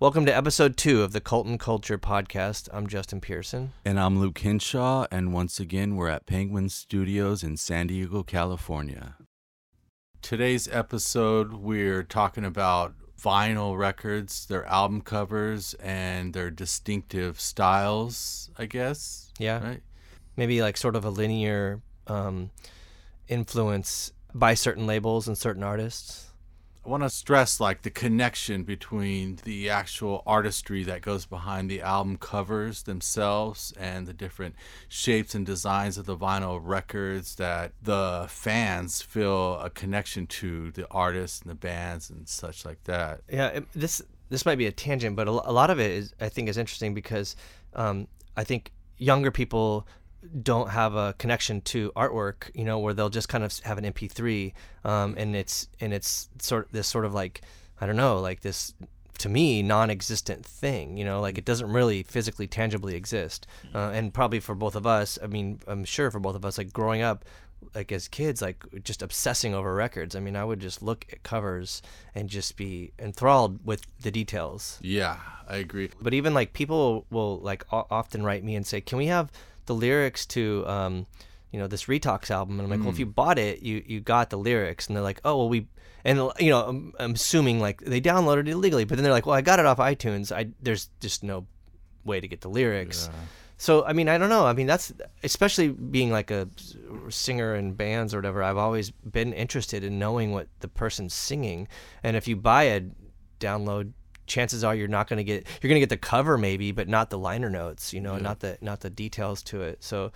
Welcome to episode two of the Colton Culture Podcast. I'm Justin Pearson. And I'm Luke Henshaw, and once again, we're at Penguin Studios in San Diego, California. Today's episode, we're talking about vinyl records, their album covers, and their distinctive styles, I guess. Yeah. Right? Maybe like sort of a linear um, influence by certain labels and certain artists. I want to stress like the connection between the actual artistry that goes behind the album covers themselves and the different shapes and designs of the vinyl records that the fans feel a connection to the artists and the bands and such like that. Yeah, it- this this might be a tangent, but a, a lot of it is I think is interesting because um, I think younger people don't have a connection to artwork, you know, where they'll just kind of have an MP3, um, and it's and it's sort this sort of like I don't know, like this to me non-existent thing, you know, like it doesn't really physically tangibly exist, uh, and probably for both of us, I mean, I'm sure for both of us, like growing up. Like as kids, like just obsessing over records. I mean, I would just look at covers and just be enthralled with the details Yeah, I agree. but even like people will like o- often write me and say can we have the lyrics to um you know this retox album and i'm like well if you bought it you you got the lyrics. And they're like oh well we and you know i'm, I'm assuming like they downloaded it illegally but then they're like well i got it off itunes. I there's just no way to get the lyrics. So i mean i don't know. I mean that's especially being like a singer in bands or whatever i've always been interested in knowing what the person's singing. And if you buy a download chances are you're not going to get you're going to get the cover maybe but not the liner notes you know and not the not the details to it. So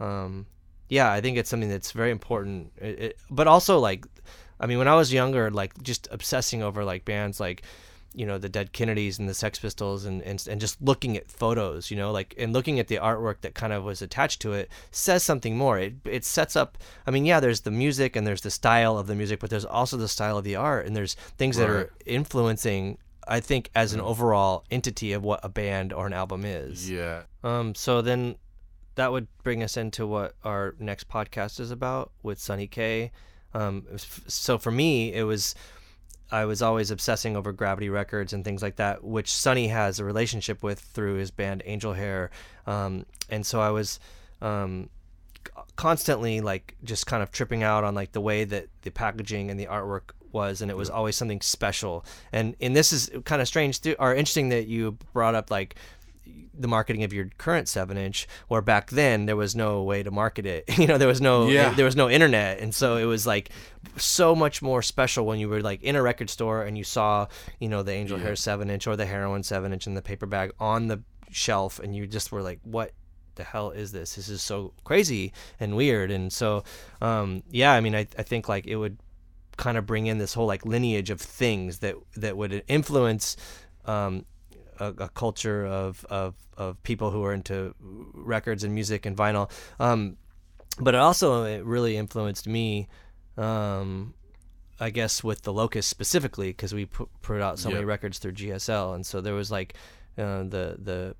um yeah i think it's something that's very important. It, it, but also like i mean when i was younger like just obsessing over like bands like you know the dead kennedys and the sex pistols and, and and just looking at photos you know like and looking at the artwork that kind of was attached to it says something more. It it sets up i mean yeah there's the music and there's the style of the music but there's also the style of the art and there's things that are influencing i think as an overall entity of what a band or an album is Yeah. um so then that would bring us into what our next podcast is about with Sonny Kay. Um, it was f- so for me, it was I was always obsessing over Gravity Records and things like that, which Sonny has a relationship with through his band Angel Hair, um, and so I was um, constantly like just kind of tripping out on like the way that the packaging and the artwork was, and it was always something special. And and this is kind of strange too, or interesting that you brought up like the marketing of your current seven inch where back then there was no way to market it. You know there was no Yeah. there was no internet. And so it was like so much more special when you were like in a record store and you saw you know the angel hair seven inch or the heroin seven inch in the paper bag on the shelf and you just were like what the hell is this? This is so crazy and weird. And so um yeah i mean i, I think like it would kind of bring in this whole like lineage of things that that would influence um, a, a culture of, of of people who are into records and music and vinyl. Um, but it also it really influenced me. Um, I guess with the Locust specifically because we put, put out so many records through GSL, and so there was like uh, the the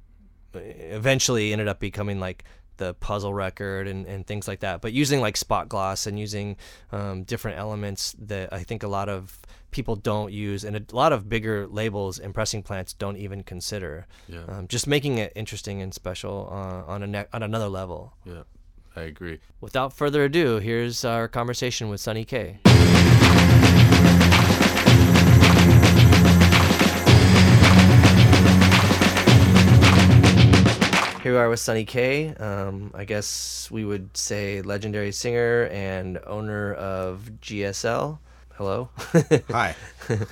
eventually ended up becoming like the puzzle record and, and things like that but using like spot gloss and using um, different elements that i think a lot of people don't use and a lot of bigger labels and pressing plants don't even consider Yeah. um, just making it interesting and special uh, on a ne- on another level Yeah. I agree. without further ado here's our conversation with Sonny Kay Here we are with Sonny Kay. Um, I guess we would say legendary singer and owner of GSL. Hello. Hi. Do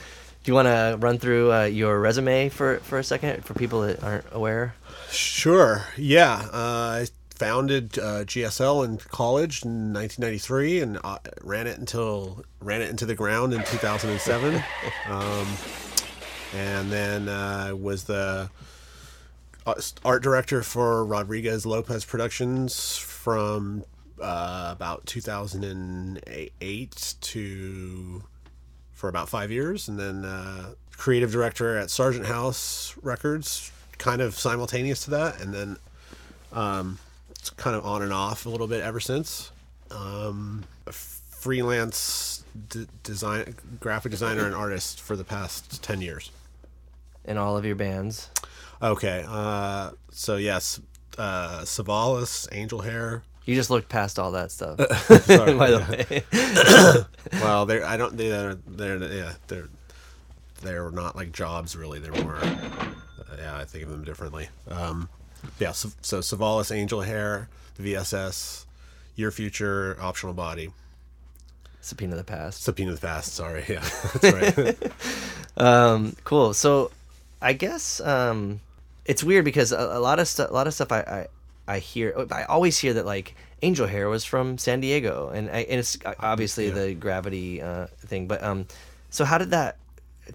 you want to run through uh, your resume for, for a second for people that aren't aware? Sure. Yeah. Uh, I founded uh, GSL in college in 1993 and uh, ran it until ran it into the ground in 2007. um, and then uh, was the art director for Rodriguez Lopez Productions from uh, about 2008 to for about five years, and then uh, creative director at Sargent House Records, kind of simultaneous to that, and then um, it's kind of on and off a little bit ever since. Um, freelance d- design, graphic designer, and artist for the past ten years. in all of your bands? Okay. Uh, so yes, uh, Savalas, Angel Hair. You just looked past all that stuff. Sorry. by the way. well, they're I don't they're they're yeah they're they're not like jobs really. They're more uh, yeah I think of them differently. Um, yeah. So, so Savalas, Angel Hair, the VSS, Your Future, Optional Body, Subpoena the past. Subpoena the Past. Sorry. Yeah. That's right. Um, cool. So, I guess um, it's weird because a, a lot of stuff, a lot of stuff I, I, I hear, I always hear that like Angel Hair was from San Diego, and, I, and it's obviously yeah. the Gravity uh, thing. But um, so how did that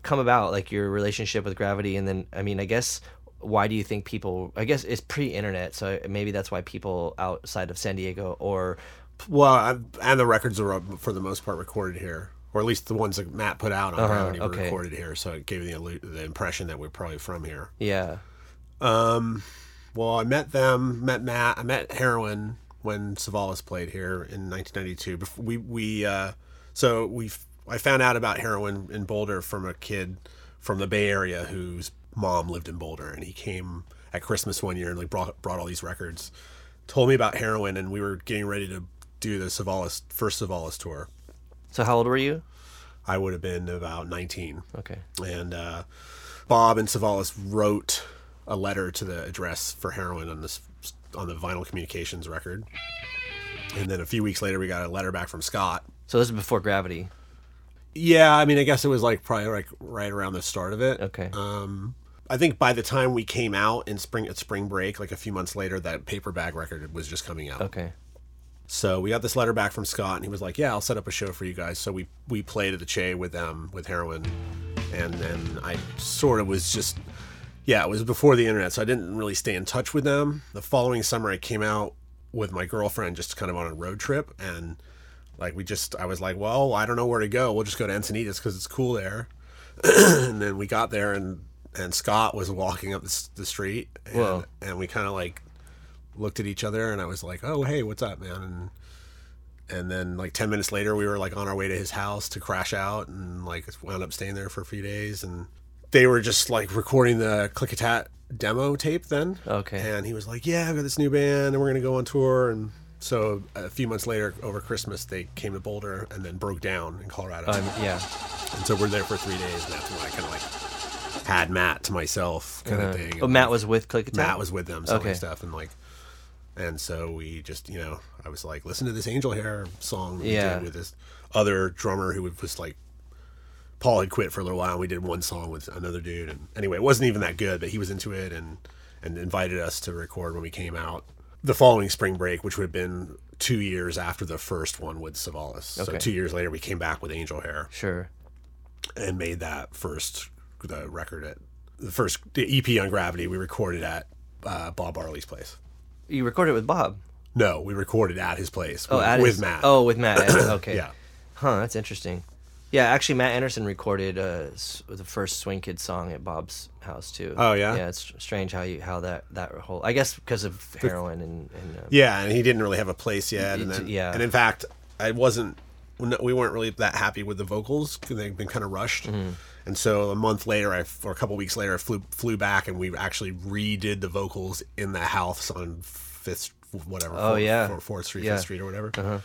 come about? Like your relationship with Gravity, and then I mean, I guess why do you think people? I guess it's pre-internet, so maybe that's why people outside of San Diego or well, I, and the records are for the most part recorded here. Or at least the ones that Matt put out on Gravity were Uh-huh, okay. recorded here, so it gave me the, the impression that we're probably from here. yeah, Well, I met them, met Matt, I met Heroin when Savalas played here in 1992. Bef- We we uh, so we I found out about Heroin in Boulder from a kid from the Bay Area whose mom lived in Boulder, and he came at Christmas one year and like brought brought all these records, told me about Heroin, and we were getting ready to do the Savalas first Savalas tour. So how old were you? I would have been about 19 Okay. and uh, Bob and Savalas wrote a letter to the address for heroin on this on the vinyl communications record. And then a few weeks later, we got a letter back from Scott. So this is before Gravity. Yeah, I mean, I guess it was like probably like right around the start of it. Okay. Um, I think by the time we came out in spring at spring break, like a few months later, that paper bag record was just coming out. okay. So we got this letter back from Scott, and he was like, "Yeah, I'll set up a show for you guys." So we we played at the Che with them with heroin, and then I sort of was just, yeah, it was before the internet, so I didn't really stay in touch with them. The following summer, I came out with my girlfriend just kind of on a road trip, and like we just, I was like, "Well, I don't know where to go. We'll just go to Encinitas because it's cool there." and then we got there, and and Scott was walking up the, the street, and, Whoa. and we kind of like looked at each other and I was like, "Oh, hey, what's up, man?" And and then like 10 minutes later we were like on our way to his house to crash out and like wound up staying there for a few days and they were just like recording the Clikatat demo tape then. Okay. And he was like, "Yeah, I've got this new band and we're going to go on tour." And so a few months later over Christmas they came to Boulder and then broke down in Colorado. Um, yeah. and so we're there for 3 days and that's when I kind of like had Matt to myself kind of thing. Oh, Matt was with Click Matt was with them selling Okay. stuff and like and so we just you know I was like listen to this Angel Hair song that we Yeah. did with this other drummer who was like Paul had quit for a little while and we did one song with another dude and anyway it wasn't even that good but he was into it and and invited us to record when we came out the following spring break which would have been two years after the first one with Savalas so two years later we came back with Angel Hair Sure. and made that first the record at the first the EP on Gravity we recorded at uh, Bob Barley's place. You recorded with Bob. No, we recorded at his place Oh, with, with his- Matt. Oh, with Matt. okay. yeah. Huh. That's interesting. Yeah, actually, Matt Anderson recorded uh, the first Swing Kid song at Bob's house too. Oh, yeah? Yeah, it's strange how you how that that whole. I guess because of heroin and, and uh, Yeah, and he didn't really have a place yet, and then yeah. and in fact, I wasn't. We weren't really that happy with the vocals. 'cause They've been kind of rushed, Mm-hmm. and so a month later, I or a couple weeks later, I flew flew back, and we actually redid the vocals in the house on Fifth, whatever. Oh, Fourth- yeah. Fourth- Fourth Street, Yeah. Fifth Street, or whatever. Uh-huh.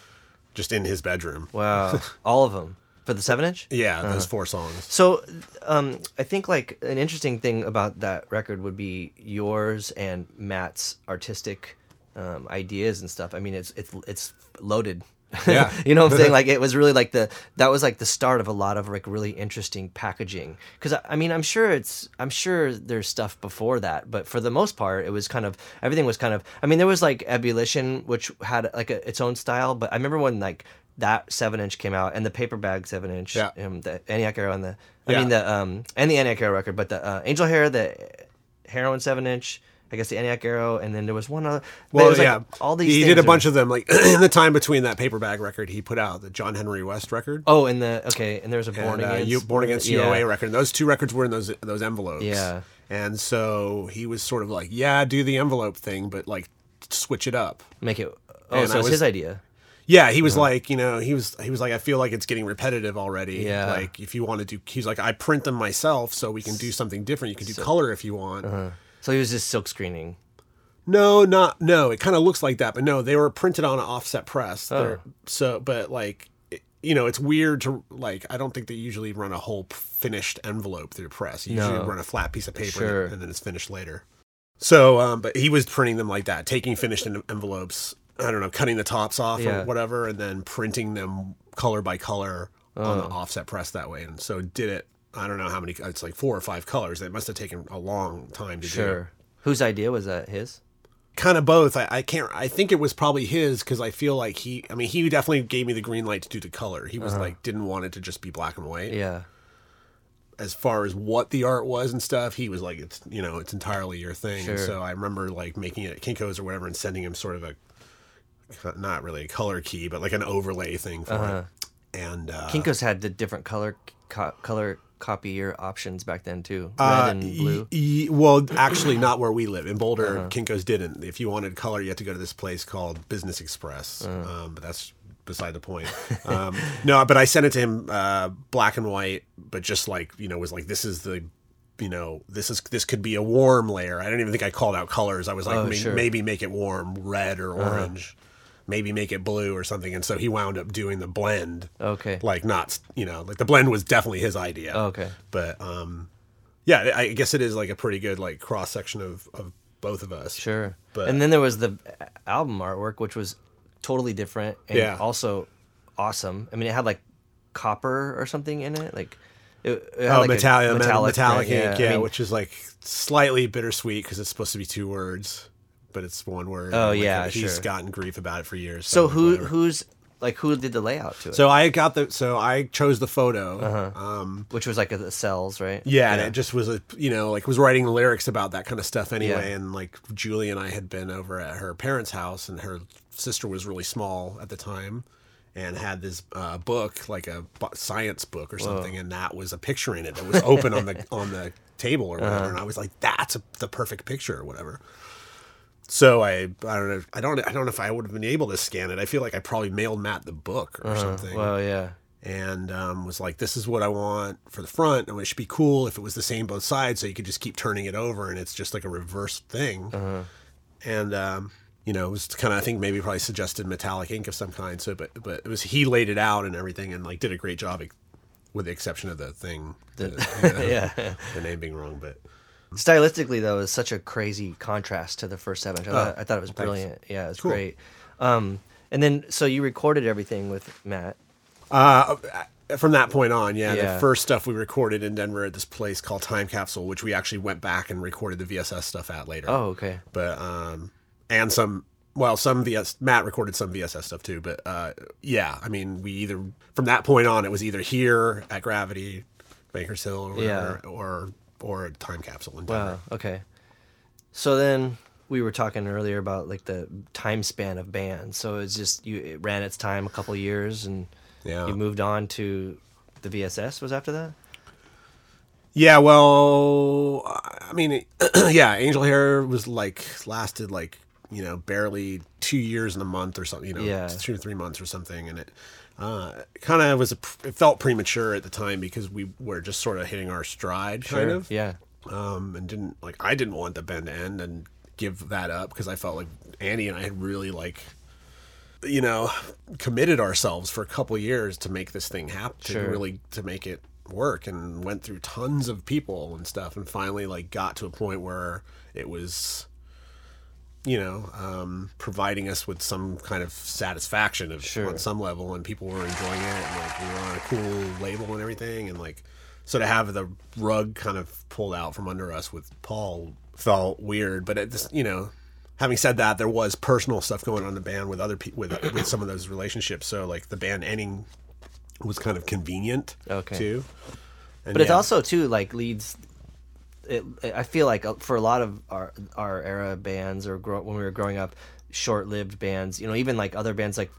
Just in his bedroom. wow, all of them for the seven inch. Yeah, Uh-huh. those four songs. So, um, I think like an interesting thing about that record would be yours and Matt's artistic um, ideas and stuff. I mean, it's it's it's loaded. Yeah. you know what I'm saying? Like it was really like the that was like the start of a lot of like really interesting packaging. Because I, I mean, I'm sure it's I'm sure there's stuff before that, but for the most part, it was kind of everything was kind of. I mean, there was like Ebullition, which had like a, its own style. But I remember when like that seven inch came out and the paper bag seven inch, Yeah. um, the Antioch Arrow and the I Yeah. mean the um and the Antioch Arrow record, but the uh, Angel Hair, the Heroin seven inch. I guess the Antioch Arrow, and then there was one other. Well, was, like, yeah, all these. He did a are- bunch of them. Like in the time between that paper bag record, he put out the John Henry West record. Oh, and the okay, and there was a Born and, uh, Against. you, Born Against yeah. UOA record. And those two records were in those those envelopes. Yeah. And so he was sort of like, yeah, do the envelope thing, but like switch it up. Make it. Oh, And so was- his idea. Yeah, he was like, you know, he was he was like, I feel like it's getting repetitive already. Yeah. Like if you want to do, he's like, I print them myself, so we can do something different. You can do color if you want. So he was just silk screening. No, not no. It kind of looks like that, but no, they were printed on an offset press. Oh. So, but like, it- you know, it's weird to like. I don't think they usually run a whole p- finished envelope through press. You usually No. run a flat piece of paper Sure. and then it's finished later. So, um, but he was printing them like that, taking finished envelopes. I don't know, cutting the tops off Yeah. or whatever, and then printing them color by color on Oh. the offset press that way. And so did it. I don't know how many. It's like four or five colors. It must have taken a long time to do. Sure. Whose idea was that? His? kind of both. I, I can't. I think it was probably his because I feel like he. I mean, he definitely gave me the green light to do the color. He was like didn't want it to just be black and white. Uh-huh. Yeah. As far as what the art was and stuff, he was like, it's you know, it's entirely your thing. And so I remember like making it at Kinkos or whatever and sending him sort of a, not really a color key, but like an overlay thing for Uh-huh. it. And uh, Kinkos had the different color co- color copier options back then too, red Uh, and blue. y- y- well, actually, not where we live in Boulder. Uh-huh. Kinkos didn't. If you wanted color, you had to go to this place called Business Express. Uh-huh. Um, but that's beside the point. Um, no, but I sent it to him uh, black and white, but just like you know, was like this is the. You know, this is this could be a warm layer. I don't even think I called out colors. I was like, Oh, may- sure. Uh-huh. maybe make it warm, red or orange, maybe make it blue or something. And so he wound up doing the blend Okay. like not you know like the blend was definitely his idea Okay. but um yeah i guess it is like a pretty good like cross section of of both of us Sure. But- and then there was the album artwork, which was totally different and Yeah. also awesome. I mean, it had like copper or something in it, like it, it oh like metallic metallic, metallic, ink print, yeah, I mean, which is like slightly bittersweet because it's supposed to be two words but it's one word Oh, like, yeah, he's sure. gotten grief about it for years so like, who whatever. who's like who did the layout to it? so i got the so i chose the photo Uh-huh. um which was like a, the cells, right? Yeah, and it just was a you know like was writing lyrics about that kind of stuff anyway, Yeah. and like Julie and I had been over at her parents' house, and her sister was really small at the time, and had this uh, book like a science book or something, and that was a picture in it that was open on the on the table or whatever, Uh-huh. and I was like, that's a, the perfect picture or whatever. So I I don't know I don't I don't know if I would have been able to scan it. I feel like I probably mailed Matt the book or something Well, yeah. and um, was like, "This is what I want for the front, and it should be cool if it was the same both sides, so you could just keep turning it over, and it's just like a reverse thing." And um, you know, it was kind of I think maybe probably suggested metallic ink of some kind. So, but but it was he laid it out and everything, and like did a great job, with the exception of the thing, the, you know, Yeah. the name being wrong. But Stylistically, though, is such a crazy contrast to the first seven. I, thought, I thought it was Oh, thanks. brilliant. Yeah, it's Cool. great. Um, and then, so you recorded everything with Matt. Uh, from that point on, yeah, Yeah. the first stuff we recorded in Denver at this place called Time Capsule, which we actually went back and recorded the VSS stuff at later. Oh, okay. but um and some well some vs matt recorded some vss stuff too but uh yeah i mean we either from that point on it was either here at gravity bankers hill or whatever, or or a time capsule in denver Wow. Okay. So then we were talking earlier about like the time span of bands. So it's just you it ran its time a couple years, and Yeah. you moved on to the VSS. Was after that? yeah well i mean yeah angel hair was like lasted like you know barely two years and a month or something you know Yeah. two or three months or something and it uh, kind of was a, it felt premature at the time because we were just sort of hitting our stride kind Sure. of Yeah. um, and didn't like I didn't want the band to end and give that up because I felt like Andy and I had really like you know committed ourselves for a couple years to make this thing happen to really to make it work and went through tons of people and stuff and finally like got to a point where it was you know um, providing us with some kind of satisfaction of Sure. on some level and people were enjoying it and like we were on a cool label and everything and like so to have the rug kind of pulled out from under us with Paul felt weird but it just you know having said that there was personal stuff going on in the band with other people with with some of those relationships so like the band ending was kind of convenient Okay. too and But it's yeah. also too like leads. It, I feel like uh, for a lot of our our era bands or grow, when we were growing up, short-lived bands. You know, even like other bands like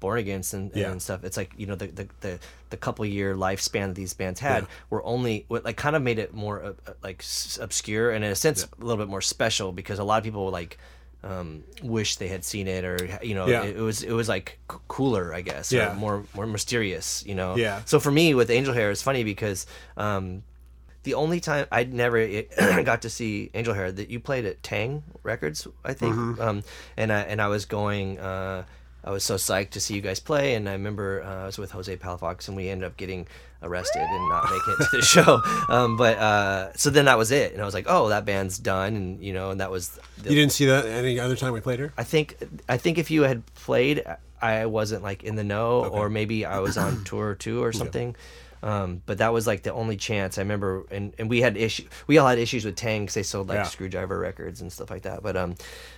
Born Against and, Yeah. and stuff. It's like you know the the, the, the couple year lifespan that these bands had were only what like kind of made it more uh, uh, like s- obscure and in a sense a little bit more special because a lot of people were like um, wish they had seen it, or you know, Yeah. it, it was it was like c- cooler, I guess, Yeah. or more more mysterious, you know. Yeah. So for me with Angel Hair, it's funny because um, the only time I'd never got to see Angel Hair that you played at Tang Records, I think, Mm-hmm. um, and I and I was going. Uh, I was so psyched to see you guys play, and I remember uh, I was with Jose Palafox, and we ended up getting arrested and not making it to the show. Um, but uh, so then that was it, and I was like, "Oh, that band's done," and you know, and that was. The, You didn't see that any other time we played her? I think I think if you had played, I wasn't like in the know, or maybe I was on tour too or something. Um, but that was like the only chance I remember, and, and we had issue. We all had issues with Tang 'cause they sold like Yeah. Skrewdriver records and stuff like that. But um,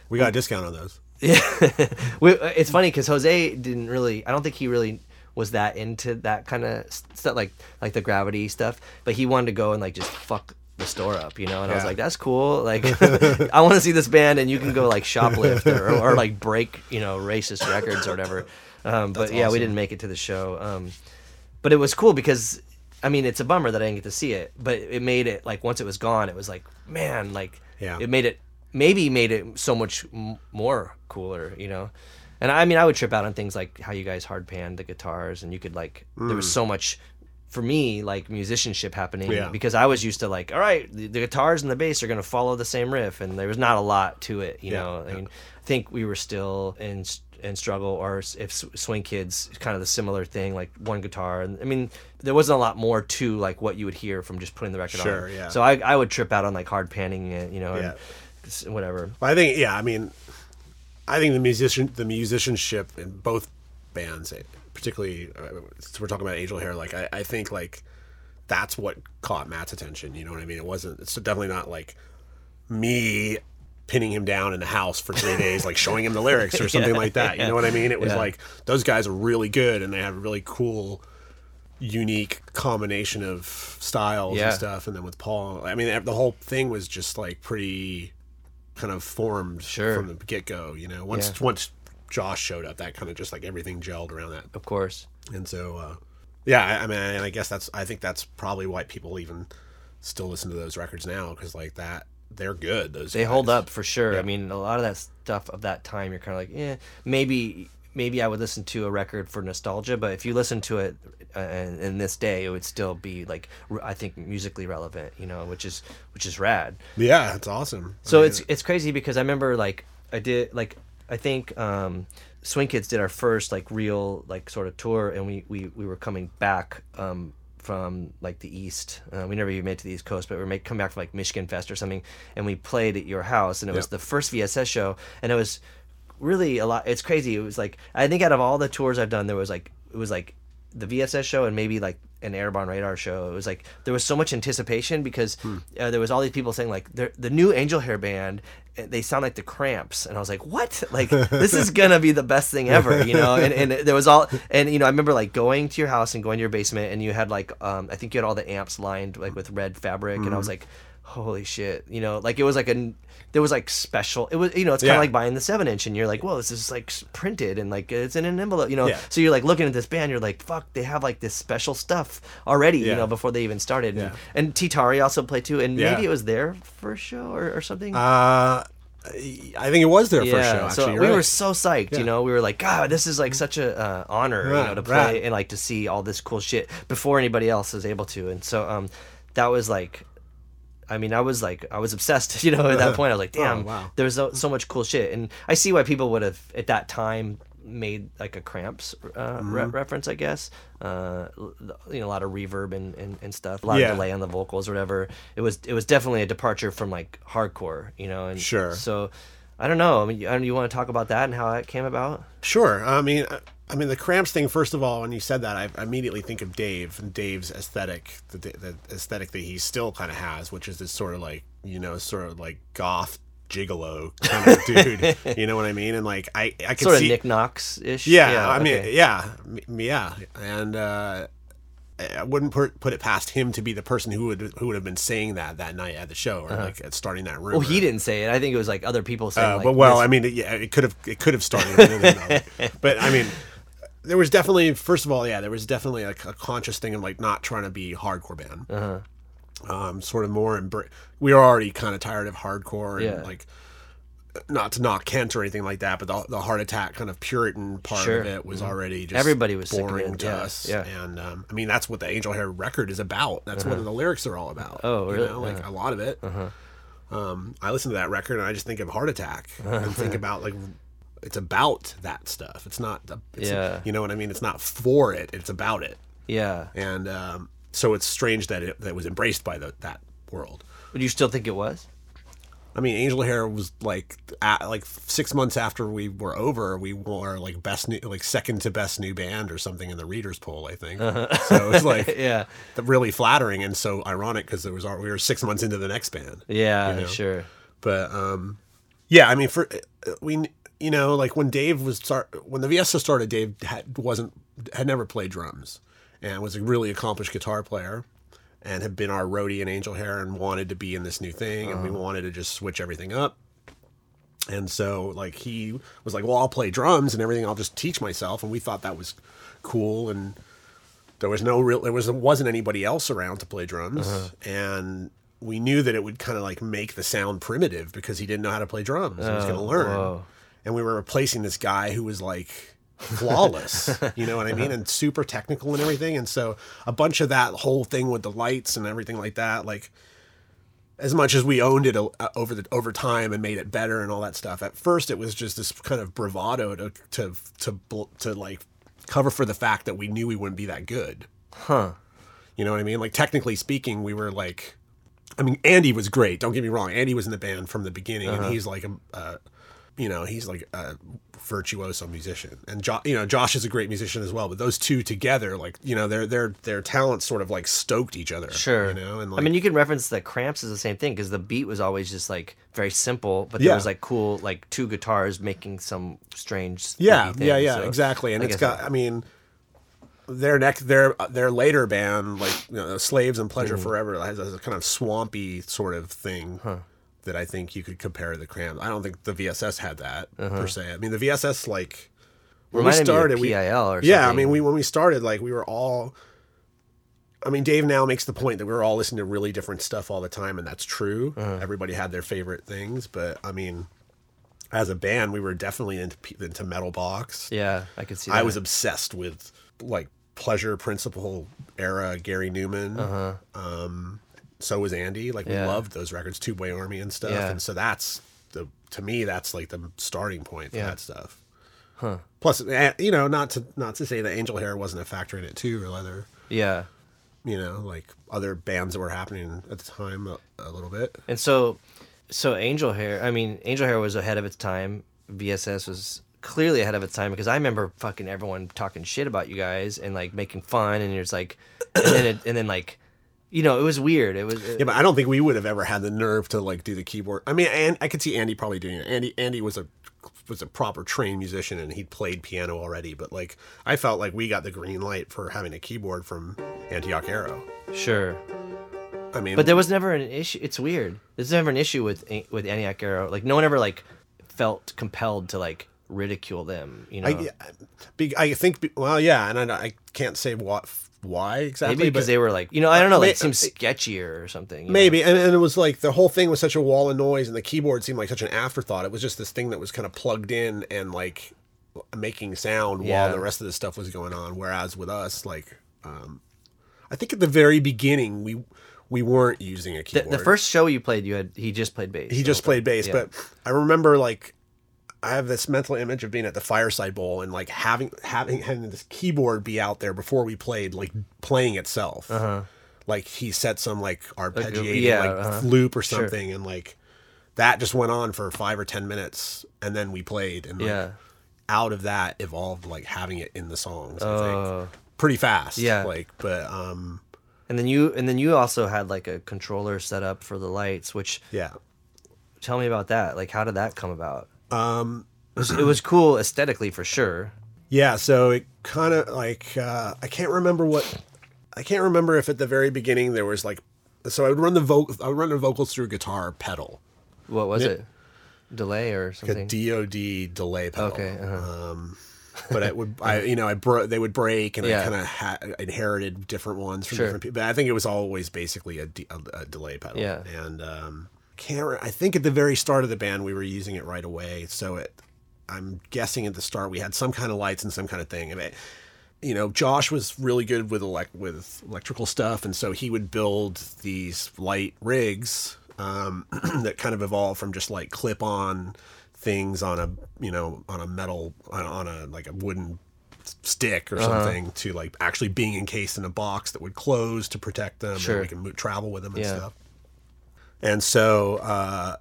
We got a discount on those. yeah, we, it's funny because Jose didn't really. I don't think he really was that into that kind of stuff, like like the gravity stuff. But he wanted to go and like just fuck the store up, you know. And I was Yeah. like, that's cool. Like, I want to see this band, and you can go like shoplift or, or like break, you know, racist records or whatever. Um, but yeah, we didn't make it to the show. Um, but it was cool because I mean, it's a bummer that I didn't get to see it, but it made it like once it was gone, it was like man, like Yeah. it made it maybe made it so much m- more cooler, you know. And I mean, I would trip out on things like how you guys hard panned the guitars, and you could like there was mm. so much for me like musicianship happening Yeah. because I was used to like all right, the, the guitars and the bass are gonna follow the same riff, and there was not a lot to it, you Yeah, know. I mean, I think we were still in in struggle, or if Swing Kids, kind of the similar thing, like one guitar. And I mean, there wasn't a lot more to like what you would hear from just putting the record Sure, on. yeah. So I, I would trip out on like hard panning it, you know, Yeah. and whatever. But I think, yeah, I mean, I think the musician, the musicianship in both bands, eh, particularly uh, since we're talking about Angel Hair, like I, I think like that's what caught Matt's attention. You know what I mean? It wasn't. It's definitely not like me pinning him down in the house for three days, like showing him the lyrics or something like that. You know what I mean? It was Yeah. like those guys are really good and they have a really cool, unique combination of styles Yeah. and stuff. And then with Paul, I mean, the whole thing was just like pretty kind of formed Sure. from the get go. You know, once Yeah. once Josh showed up, that kind of just like everything gelled around that. Of course. And so, uh, yeah, I, I mean, and I guess that's I think that's probably why people even still listen to those records now because like that they're good. Those They hold up for sure. Yeah. I mean, a lot of that stuff of that time, you're kind of like, yeah, maybe maybe I would listen to a record for nostalgia, but if you listen to it uh, in, in this day, it would still be like I think musically relevant, you know, which is which is rad. Yeah, it's awesome. So I mean, it's it's crazy because I remember like I did like I think um, Swing Kids did our first like real like sort of tour, and we we, we were coming back um, from like the east. Uh, we never even made it to the east coast, but we were make, come back from like Michigan Fest or something, and we played at your house, and it was the first VSS show, and it was really a lot. It's crazy. It was like I think out of all the tours I've done, there was like it was like the VSS show and maybe like an Airborne Radar show. It was like there was so much anticipation because uh, there was all these people saying like "They're- the new Angel Hair band. uh, They sound like the Cramps, and I was like, "What? Like this is gonna be the best thing ever," you know? And, and there was all, and you know, I remember like going to your house and going to your basement, and you had like, um, I think you had all the amps lined like with red fabric, and I was like, "Holy shit!" You know, like it was like a, there was like special. It was, you know, it's kind of Yeah. like buying the seven inch, and you're like, "Whoa, this is like printed and like it's in an envelope," you know? Yeah. So you're like looking at this band, you're like, "Fuck, they have like this special stuff already," you know, before they even started. Yeah. And, and Titari also played too, and Yeah. maybe it was their first show or, or something. Uh, I think it was their first show. Actually, so we right. were so psyched, Yeah. you know. We were like, God, this is like such a uh, honor, you know, to play rad. and like to see all this cool shit before anybody else is able to. And so, um, that was like, I mean, I was like, I was obsessed, you know. At that point, I was like, damn, Oh, wow. there was so, so much cool shit, and I see why people would have at that time made like a cramps uh, Mm-hmm. re- reference, I guess. Uh, you know, a lot of reverb and, and, and stuff, a lot Yeah. of delay on the vocals or whatever. It was it was definitely a departure from like hardcore, you know. And Sure. So I don't know. I mean, you, I- you want to talk about that and how that came about? Sure. I mean, I- mean the cramps thing. First of all, when you said that, I immediately think of Dave and Dave's aesthetic, the, the aesthetic that he still kind of has, which is this sort of like you know, sort of like goth gigolo kind of dude. You know what I mean? And like I I could Sort of see. Nick Knox ish. yeah, yeah, I mean, okay. yeah, m- yeah, and uh, I wouldn't put put it past him to be the person who would who would have been saying that that night at the show or like at starting that room. Uh-huh. Well, he didn't say it. I think it was like other people saying. Uh, like, but well, this- I mean, yeah, it could have it could have started. I don't know. but I mean, there was definitely first of all, yeah, there was definitely like a conscious thing of like not trying to be hardcore band. Uh-huh. Um, sort of more embra- we were already kind of tired of hardcore and Yeah. like not to knock Kent or anything like that, but the, the heart attack kind of Puritan part Sure. of it was already just Everybody was boring to yeah, us. yeah. And um, I mean, that's what the Angel Hair record is about. That's what the lyrics are all about. Oh, you really? know, like Uh-huh. a lot of it. Um, I listen to that record and I just think of heart attack and think about like it's about that stuff. It's not, it's, Yeah. you know what I mean? It's not for it. It's about it. Yeah. And um, so it's strange that it that was embraced by the, that world. Would you still think it was? I mean, Angel Hair was like at, like six months after we were over, we were like best new, like second to best new band or something in the readers poll, I think. So it's like Yeah. really flattering and so ironic because there was our, we were six months into the next band. Yeah, You know? sure. But um, yeah, I mean, for we you know like when Dave was start when the VSO started, Dave had, wasn't had never played drums and was a really accomplished guitar player and had been our roadie in Angel Hair and wanted to be in this new thing and we uh-huh. wanted to just switch everything up. And so like he was like, "Well, I'll play drums and everything. I'll just teach myself." And we thought that was cool and there was no real there was wasn't anybody else around to play drums uh-huh. and we knew that it would kind of like make the sound primitive because he didn't know how to play drums. he was going to oh, learn. whoa. And we were replacing this guy who was like flawless, you know what I mean, and super technical and everything. And so a bunch of that whole thing with the lights and everything like that, like as much as we owned it over the over time and made it better and all that stuff. At first, it was just this kind of bravado to to to to like cover for the fact that we knew we wouldn't be that good. Huh. You know what I mean? Like technically speaking, we were like, I mean, Andy was great. Don't get me wrong. Andy was in the band from the beginning, and he's like a, uh, you know, he's like a virtuoso musician. And jo- you know, Josh is a great musician as well. But those two together, like, you know, their their their talents sort of like stoked each other. Sure. You know, and like, I mean, you can reference that Cramps is the same thing because the beat was always just like very simple, but there Yeah. was like cool, like two guitars making some strange. Yeah, thing, yeah, yeah, so exactly. And I it's got. that- I mean, their next, their their later band, like you know, Slaves and Pleasure hmm. Forever, has a kind of swampy sort of thing that I think you could compare the Cramps. I don't think the VSS had that per se. I mean, the VSS like when we Reminded of started, we PIL yeah. I mean, we when we started, like we were all. I mean, Dave now makes the point that we were all listening to really different stuff all the time, and that's true. Uh-huh. Everybody had their favorite things, but I mean, as a band, we were definitely into into Metal Box. Yeah, I could see. That. I was obsessed with like Pleasure Principle era Gary Numan. Um, so was Andy. Like. Yeah. we loved those records, Tubeway Army and stuff. Yeah. And so that's the to me that's like the starting point for Yeah. that stuff. Huh. Plus, eh, you know, not to not to say that Angel Hair wasn't a factor in it too, or other, Yeah, you know, like other bands that were happening at the time a, a little bit. and so, so Angel Hair. I mean, Angel Hair was ahead of its time. VSS was clearly ahead of its time because I remember fucking everyone talking shit about you guys and like making fun, and it's like, and then it, and then like, you know, it was weird. It was Yeah, but I don't think we would have ever had the nerve to like do the keyboard. I mean, and I could see Andy probably doing it. Andy Andy was a was a proper trained musician and he'd played piano already. But like, I felt like we got the green light for having a keyboard from Antioch Arrow. sure. I mean, But there was never an issue. It's weird. There's never an issue with eh, with Antioch Arrow. Like no one ever like felt compelled to like ridicule them. You know, I, I think well, yeah, and I, I can't say what why exactly. maybe because they were like, you know, I don't know, like May- it seems sketchier or something. Maybe, and, and it was like the whole thing was such a wall of noise, and the keyboard seemed like such an afterthought. It was just this thing that was kind of plugged in and like making sound Yeah. while the rest of the stuff was going on. Whereas with us, like, um, I think at the very beginning we we weren't using a keyboard. the first show you played, you had he just played bass. he the just played bass, Yeah. but I remember like I have this mental image of being at the fireside bowl and like having having having this keyboard be out there before we played, like playing itself. Like he set some like arpeggiating yeah, like uh-huh. loop or Sure. something, and like that just went on for five or ten minutes, and then we played, and like, yeah, out of that evolved like having it in the songs. I Oh. think pretty fast. Yeah. like but um and then you and then you also had like a controller set up for the lights. Which yeah. tell me about that. Like, how did that come about? Um, it was, it was cool aesthetically for sure. Yeah, so it kind of like uh, I can't remember what I can't remember if at the very beginning there was like so I would run the vocal I would run the vocals through a guitar pedal, What was it? Delay or something? a? DoD delay pedal. Okay, uh-huh. Um, but it would I you know I bro- they would break and Yeah. I kind of ha- inherited different ones from Sure. different people. But I think it was always basically a, de- a, a delay pedal. Yeah. and um, can't. I think at the very start of the band we were using it right away. So it, I'm guessing at the start we had some kind of lights and some kind of thing. And it, you know, Josh was really good with elect with electrical stuff, and so he would build these light rigs um, that kind of evolved from just like clip on things on a you know on a metal on, on a like a wooden stick or something to like actually being encased in a box that would close to protect them Sure. and we can travel with them and Yeah. stuff and so uh,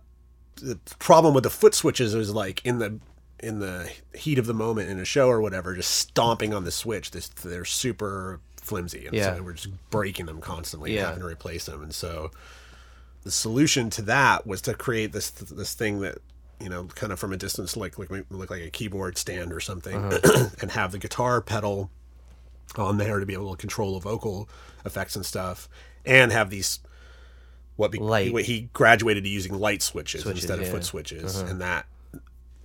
the problem with the foot switches is like in the in the heat of the moment in a show or whatever, just stomping on the switch. This they're super flimsy, and Yeah. so we're just breaking them constantly, Yeah. having to replace them. And so the solution to that was to create this this thing that you know, kind of from a distance, like like look like a keyboard stand or something, Uh-huh. and have the guitar pedal on there to be able to control the vocal effects and stuff, and have these what, be, what he graduated to using light switches, Switches, instead of yeah. foot switches, and that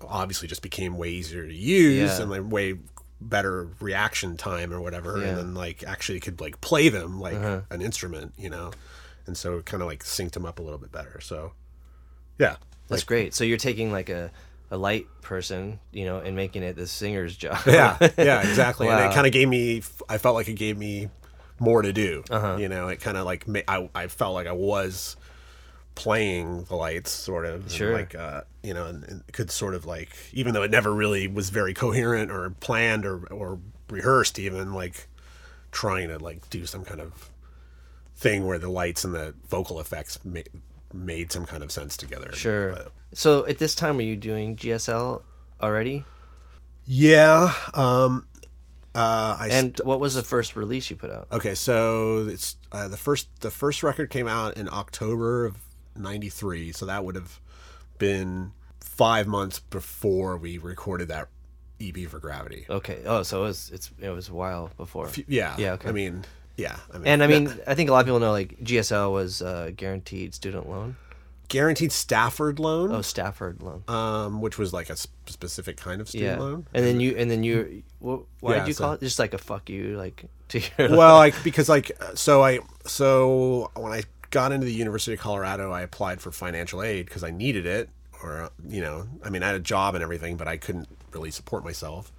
obviously just became way easier to use Yeah. and like way better reaction time or whatever, Yeah. Uh-huh. and then like actually could like play them like an instrument, you know, and so it kind of like synced them up a little bit better. So yeah, That's great. So you're taking like a, a light person, you know, and making it the singer's job. yeah, yeah, exactly. And it kind of gave me, I felt like it gave me more to do. Uh-huh. You know, it kind of like I, I felt like I was playing the lights, sort of. Sure. like uh, you know, and, and could sort of like, even though it never really was very coherent or planned or or rehearsed, even like trying to like do some kind of thing where the lights and the vocal effects ma- made some kind of sense together. Sure. But- So at this time, are you doing GSL already? yeah. Um. Uh. I And what was the first release you put out? Okay, so it's uh, the first the first record came out in October of '93, so that would have been five months before we recorded that EP for Gravity. Okay. Oh, so it was it's it was a while before. Yeah, Yeah, okay. I mean, yeah, I mean, And I mean, I think a lot of people know like GSL was uh, guaranteed student loan. Guaranteed Stafford loan, Oh, Stafford loan. um, which was like a specific kind of student yeah. loan. And then you and then you wh- why Yeah, did you so- call it just like a fuck you like to your well like because like so i so when i got into the university of colorado i applied for financial aid because i needed it or you know i mean i had a job and everything but i couldn't really support myself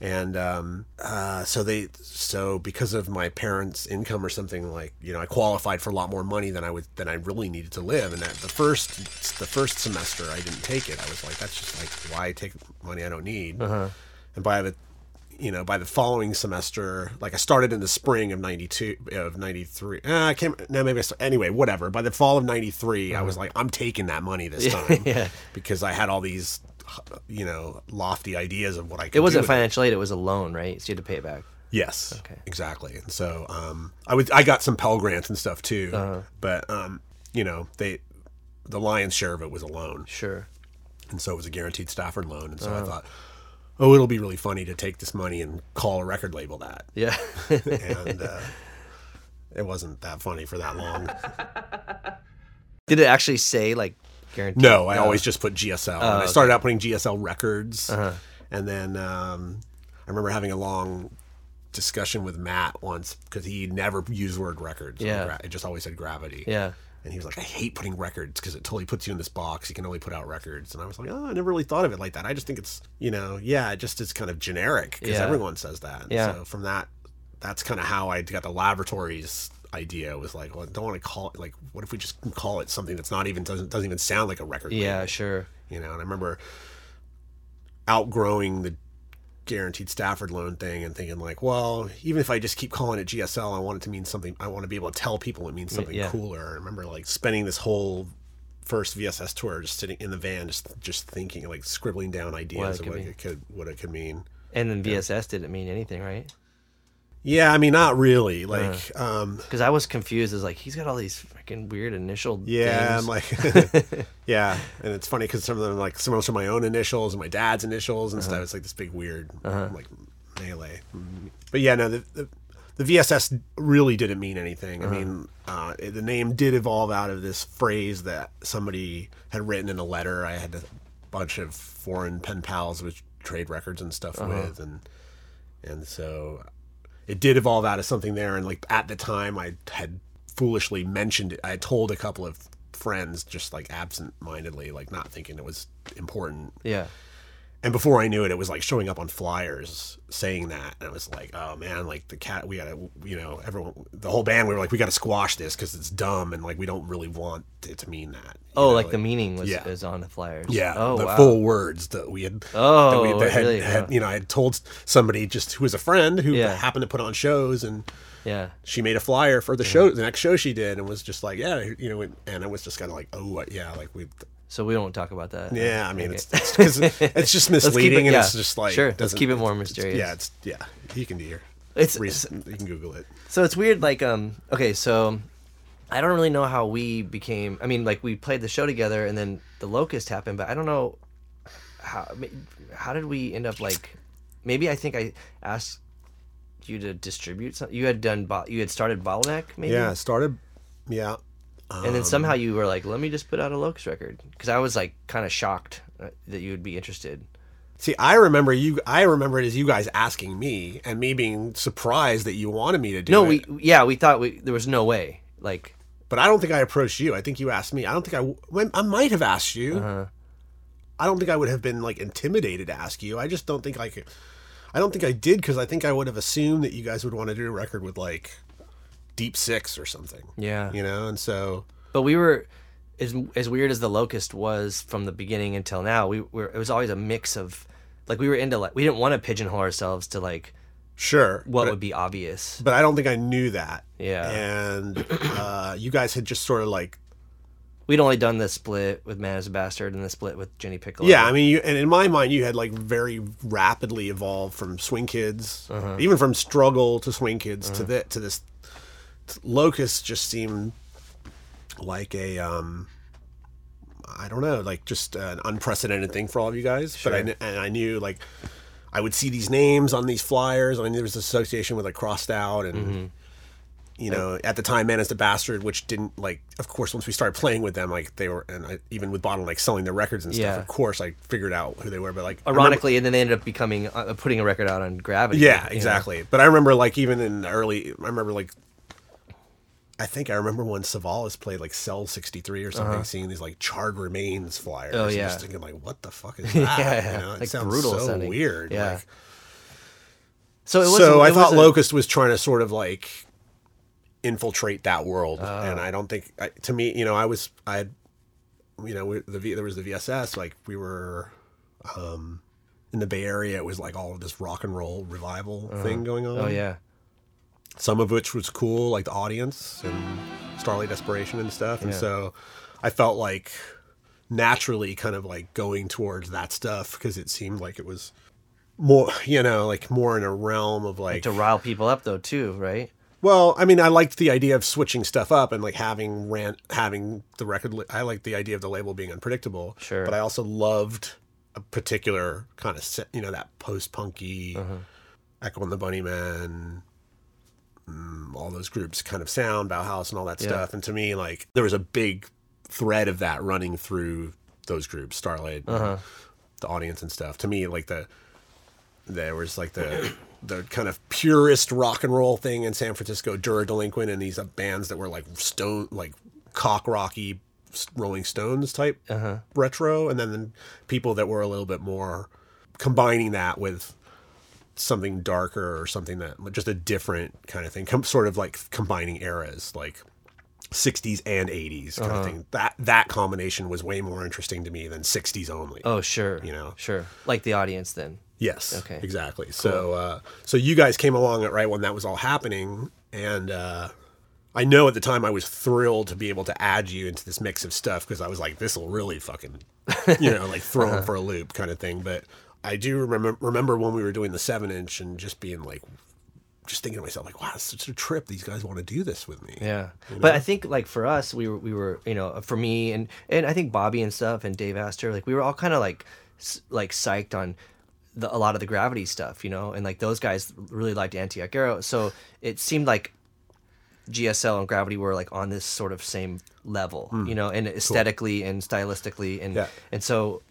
and um, uh, so they so because of my parents income or something like you know i qualified for a lot more money than i would than i really needed to live and at the first the first semester i didn't take it i was like that's just like why take money i don't need and by the you know, by the following semester, like I started in the spring of 92, of 93. Uh, I can't, no, maybe I start, anyway, whatever. By the fall of 93, I was like, I'm taking that money this time Uh-huh. Yeah. because I had all these, you know, lofty ideas of what I could It wasn't financial aid; it was a loan, right? So you had to pay it back. Yes. Okay. Exactly. And so, um, I would, I got some Pell grants and stuff too, Uh-huh. but, um, you know, they, the lion's share of it was a loan. Sure. and so it was a guaranteed Stafford loan. And so Uh-huh. I thought, oh, it'll be really funny to take this money and call a record label that. Yeah. And uh, it wasn't that funny for that long. Did it actually say like guaranteed? No, I always just put GSL. I okay. started out putting GSL records, and then um, I remember having a long discussion with Matt once because he never used the word records. Yeah. gra- it just always said gravity. Yeah. And he was like, I hate putting records because it totally puts you in this box. You can only put out records. And I was like, oh, I never really thought of it like that. I just think it's, you know, yeah, it just is kind of generic because Yeah. everyone says that. And Yeah. So from that, that's kind of how I got the laboratories idea was like, well, I don't want to call it like, what if we just call it something that's not even, doesn't, doesn't even sound like a record Yeah. label, Sure. you know? And I remember outgrowing the guaranteed Stafford loan thing and thinking like, well, even if I just keep calling it GSL, I want it to mean something. I want to be able to tell people it means something yeah. cooler. I remember like spending this whole first VSS tour just sitting in the van, just just thinking like scribbling down ideas it of what mean. it could what it could mean. And then VSS didn't mean anything, right? Yeah, I mean, not really. Like, um, Because I was confused. As like he's got all these freaking weird initial. yeah. I'm like, yeah, and it's funny because some of them are like similar to my own initials and my dad's initials and Uh-huh. stuff. It's like this big weird like melee. But yeah, no, the, the the VSS really didn't mean anything. Uh-huh. I mean, uh, the name did evolve out of this phrase that somebody had written in a letter. I had a bunch of foreign pen pals with trade records and stuff Uh-huh. with, and and so it did evolve out of something there. And like at the time, I had foolishly mentioned it. I told a couple of friends, just like absent-mindedly, like not thinking it was important. Yeah. And before I knew it, it was like showing up on flyers saying that, and I was like, "Oh man, like the cat, we gotta, you know, everyone, the whole band, we were like, we gotta squash this because it's dumb, and like we don't really want it to mean that." Oh, know, like the meaning was yeah. is on the flyers. yeah, Oh wow. the wow. full words that we had. Oh, that, we, oh, that had, really? had, you know, I had told somebody just who was a friend who Yeah. happened to put on shows, and Yeah. she made a flyer for the show, the next show she did, and was just like, yeah, you know, and, and it was just kind of like, oh, yeah, like we, So we won't talk about that. yeah, I mean, Okay. it's it's, it's just misleading, it- and yeah. it's just like Sure, let's keep it more mysterious. yeah, it's yeah, you can do your It's- research, you can Google it. So it's weird, like, um, okay, so I don't really know how we became. I mean, like, we played the show together, and then the locust happened, but I don't know how. How did we end up like? Maybe I think I asked you to distribute something. You had done. You had started bottleneck, maybe. Yeah, started, yeah, And then somehow you were like, "Let me just put out a locust record," because I was like kind of shocked uh, that you would be interested. See, I remember you. I remember it as you guys asking me, and me being surprised that you wanted me to do it. No, it. we yeah, we thought we there was no way. Like, But I don't think I approached you. I think you asked me. I don't think I. I might have asked you. Uh-huh. I don't think I would have been like intimidated to ask you. I just don't think I could. I don't think I did because I think I would have assumed that you guys would want to do a record with like Deep Six or something. yeah, You know, and so But we were as as weird as the locust was from the beginning until now. We were it was always a mix of like we were into like we didn't want to pigeonhole ourselves to like sure. what would be obvious. but I don't think I knew that. Yeah. And uh, you guys had just sort of like We'd only done the split with Man Is the Bastard and the split with Jenny Piccolo. Yeah, I mean, you and in my mind, you had like very rapidly evolved from Swing Kids, Uh-huh. even from Struggle to Swing Kids to the to this. Locust just seemed like a um, I don't know, like just an unprecedented thing for all of you guys. But I and I knew like I would see these names on these flyers. I knew there was association with like Crossed Out and. Mm-hmm. You know, at the time, Man is the Bastard, which didn't like. Of course, once we started playing with them, like they were, and I, even with Bottleneck selling their records and stuff. Yeah. Of course, I figured out who they were. But like, I remember- Ironically, and then they ended up becoming uh, putting a record out on Gravity. yeah, you know? exactly. But I remember like even in the early, I remember like, I think I remember when Savalas played like Cell sixty three or something, seeing these like charred remains flyers. Uh-huh. Oh, yeah. just thinking like, what the fuck is that? Yeah, you know, it like sounds brutal so sounding. weird. Yeah. Like, So it was. so I thought Locust was trying to sort of like infiltrate that world, Oh. and I don't think I, to me, you know, I was I, had, you know, we, the V, there was the VSS, like we were, um, in the Bay Area. It was like all of this rock and roll revival thing going on. Oh yeah. Some of which was cool, like the audience and Starlight Desperation and stuff. And Yeah. so I felt like naturally kind of like going towards that stuff because it seemed like it was more, you know, like more in a realm of like, To rile people up though too, right? well, I mean, I liked the idea of switching stuff up and like having rant, having the record. Li- I liked the idea of the label being unpredictable. Sure. But I also loved a particular kind of, se- you know, that post punky, Uh-huh. Echo and the Bunnymen, mm, all those groups kind of sound, Bauhaus and all that stuff. And to me, like, there was a big thread of that running through those groups, Starlight, Uh-huh. the audience and stuff. To me, like the there was like the the kind of purest rock and roll thing in San Francisco, Dura Delinquent, and these uh, bands that were like stone, like cock rocky Rolling Stones type Uh-huh. retro, and then the people that were a little bit more combining that with something darker or something that just a different kind of thing, com- sort of like combining eras, like 60s and 80s kind of thing. That that combination was way more interesting to me than 60s only. Oh sure. You know. Sure. Like the audience then. Yes. Okay. Exactly. So uh, so you guys came along at right when that was all happening, and uh, I know at the time I was thrilled to be able to add you into this mix of stuff because I was like, this will really fucking, you know, like throw Uh-huh. them for a loop kind of thing. But I do remember remember when we were doing the seven inch and just being like, just thinking to myself like, wow, it's such a trip. These guys want to do this with me. Yeah, but I think like for us, we were we were you know for me and and I think Bobby and stuff and Dave Astor like we were all kind of like like psyched on the, a lot of the gravity stuff, you know, and like those guys really liked Antioch Arrow, so it seemed like GSL and Gravity were like on this sort of same level, hmm. you know, and aesthetically and stylistically, and Yeah. and so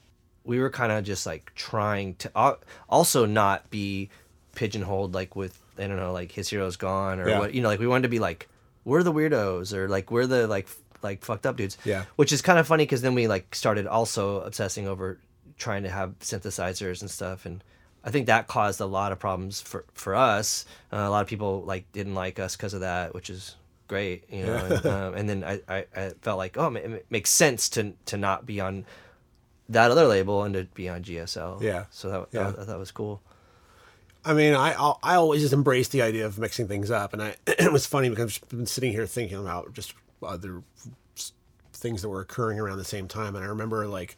we were kind of just like trying to al- also not be pigeonholed like with I don't know like his hero's gone or Yeah. what you know like we wanted to be like we're the weirdos or like we're the like like fucked up dudes. Yeah. Which is kind of funny because then we like started also obsessing over trying to have synthesizers and stuff, and I think that caused a lot of problems for for us. Uh, a lot of people like didn't like us because of that, which is great, you know. and, um, and then I, I, I felt like oh, it, it makes sense to to not be on that other label and to be on GSL. Yeah. So that, Yeah. that, that was cool. I mean, I I'll- always just embrace the idea of mixing things up, and I it was funny because I've been sitting here thinking about just other things that were occurring around the same time, and I remember like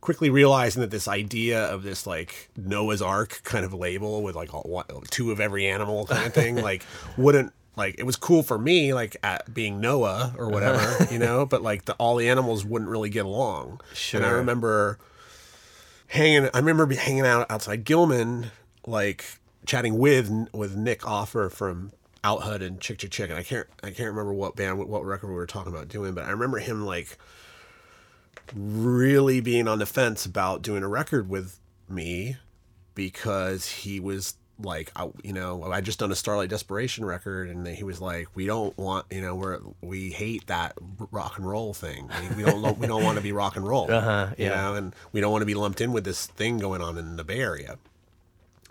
quickly realizing that this idea of this like Noah's Ark kind of label with like all, two of every animal kind of thing, like wouldn't like it was cool for me like at being Noah or whatever, you know, but like the, all the animals wouldn't really get along. And I remember hanging I remember be- hanging out outside Gilman like chatting with with Nick Offer from Out Hud and Chick Chick Chick and I can't I can't remember what band what record we were talking about doing but I remember him like really being on the fence about doing a record with me because he was like I, you know I just done a Starlight Desperation record and he was like we don't want you know we're we hate that rock and roll thing we, we don't we don't want to be rock and roll Uh-huh, you know and we don't want to be lumped in with this thing going on in the Bay Area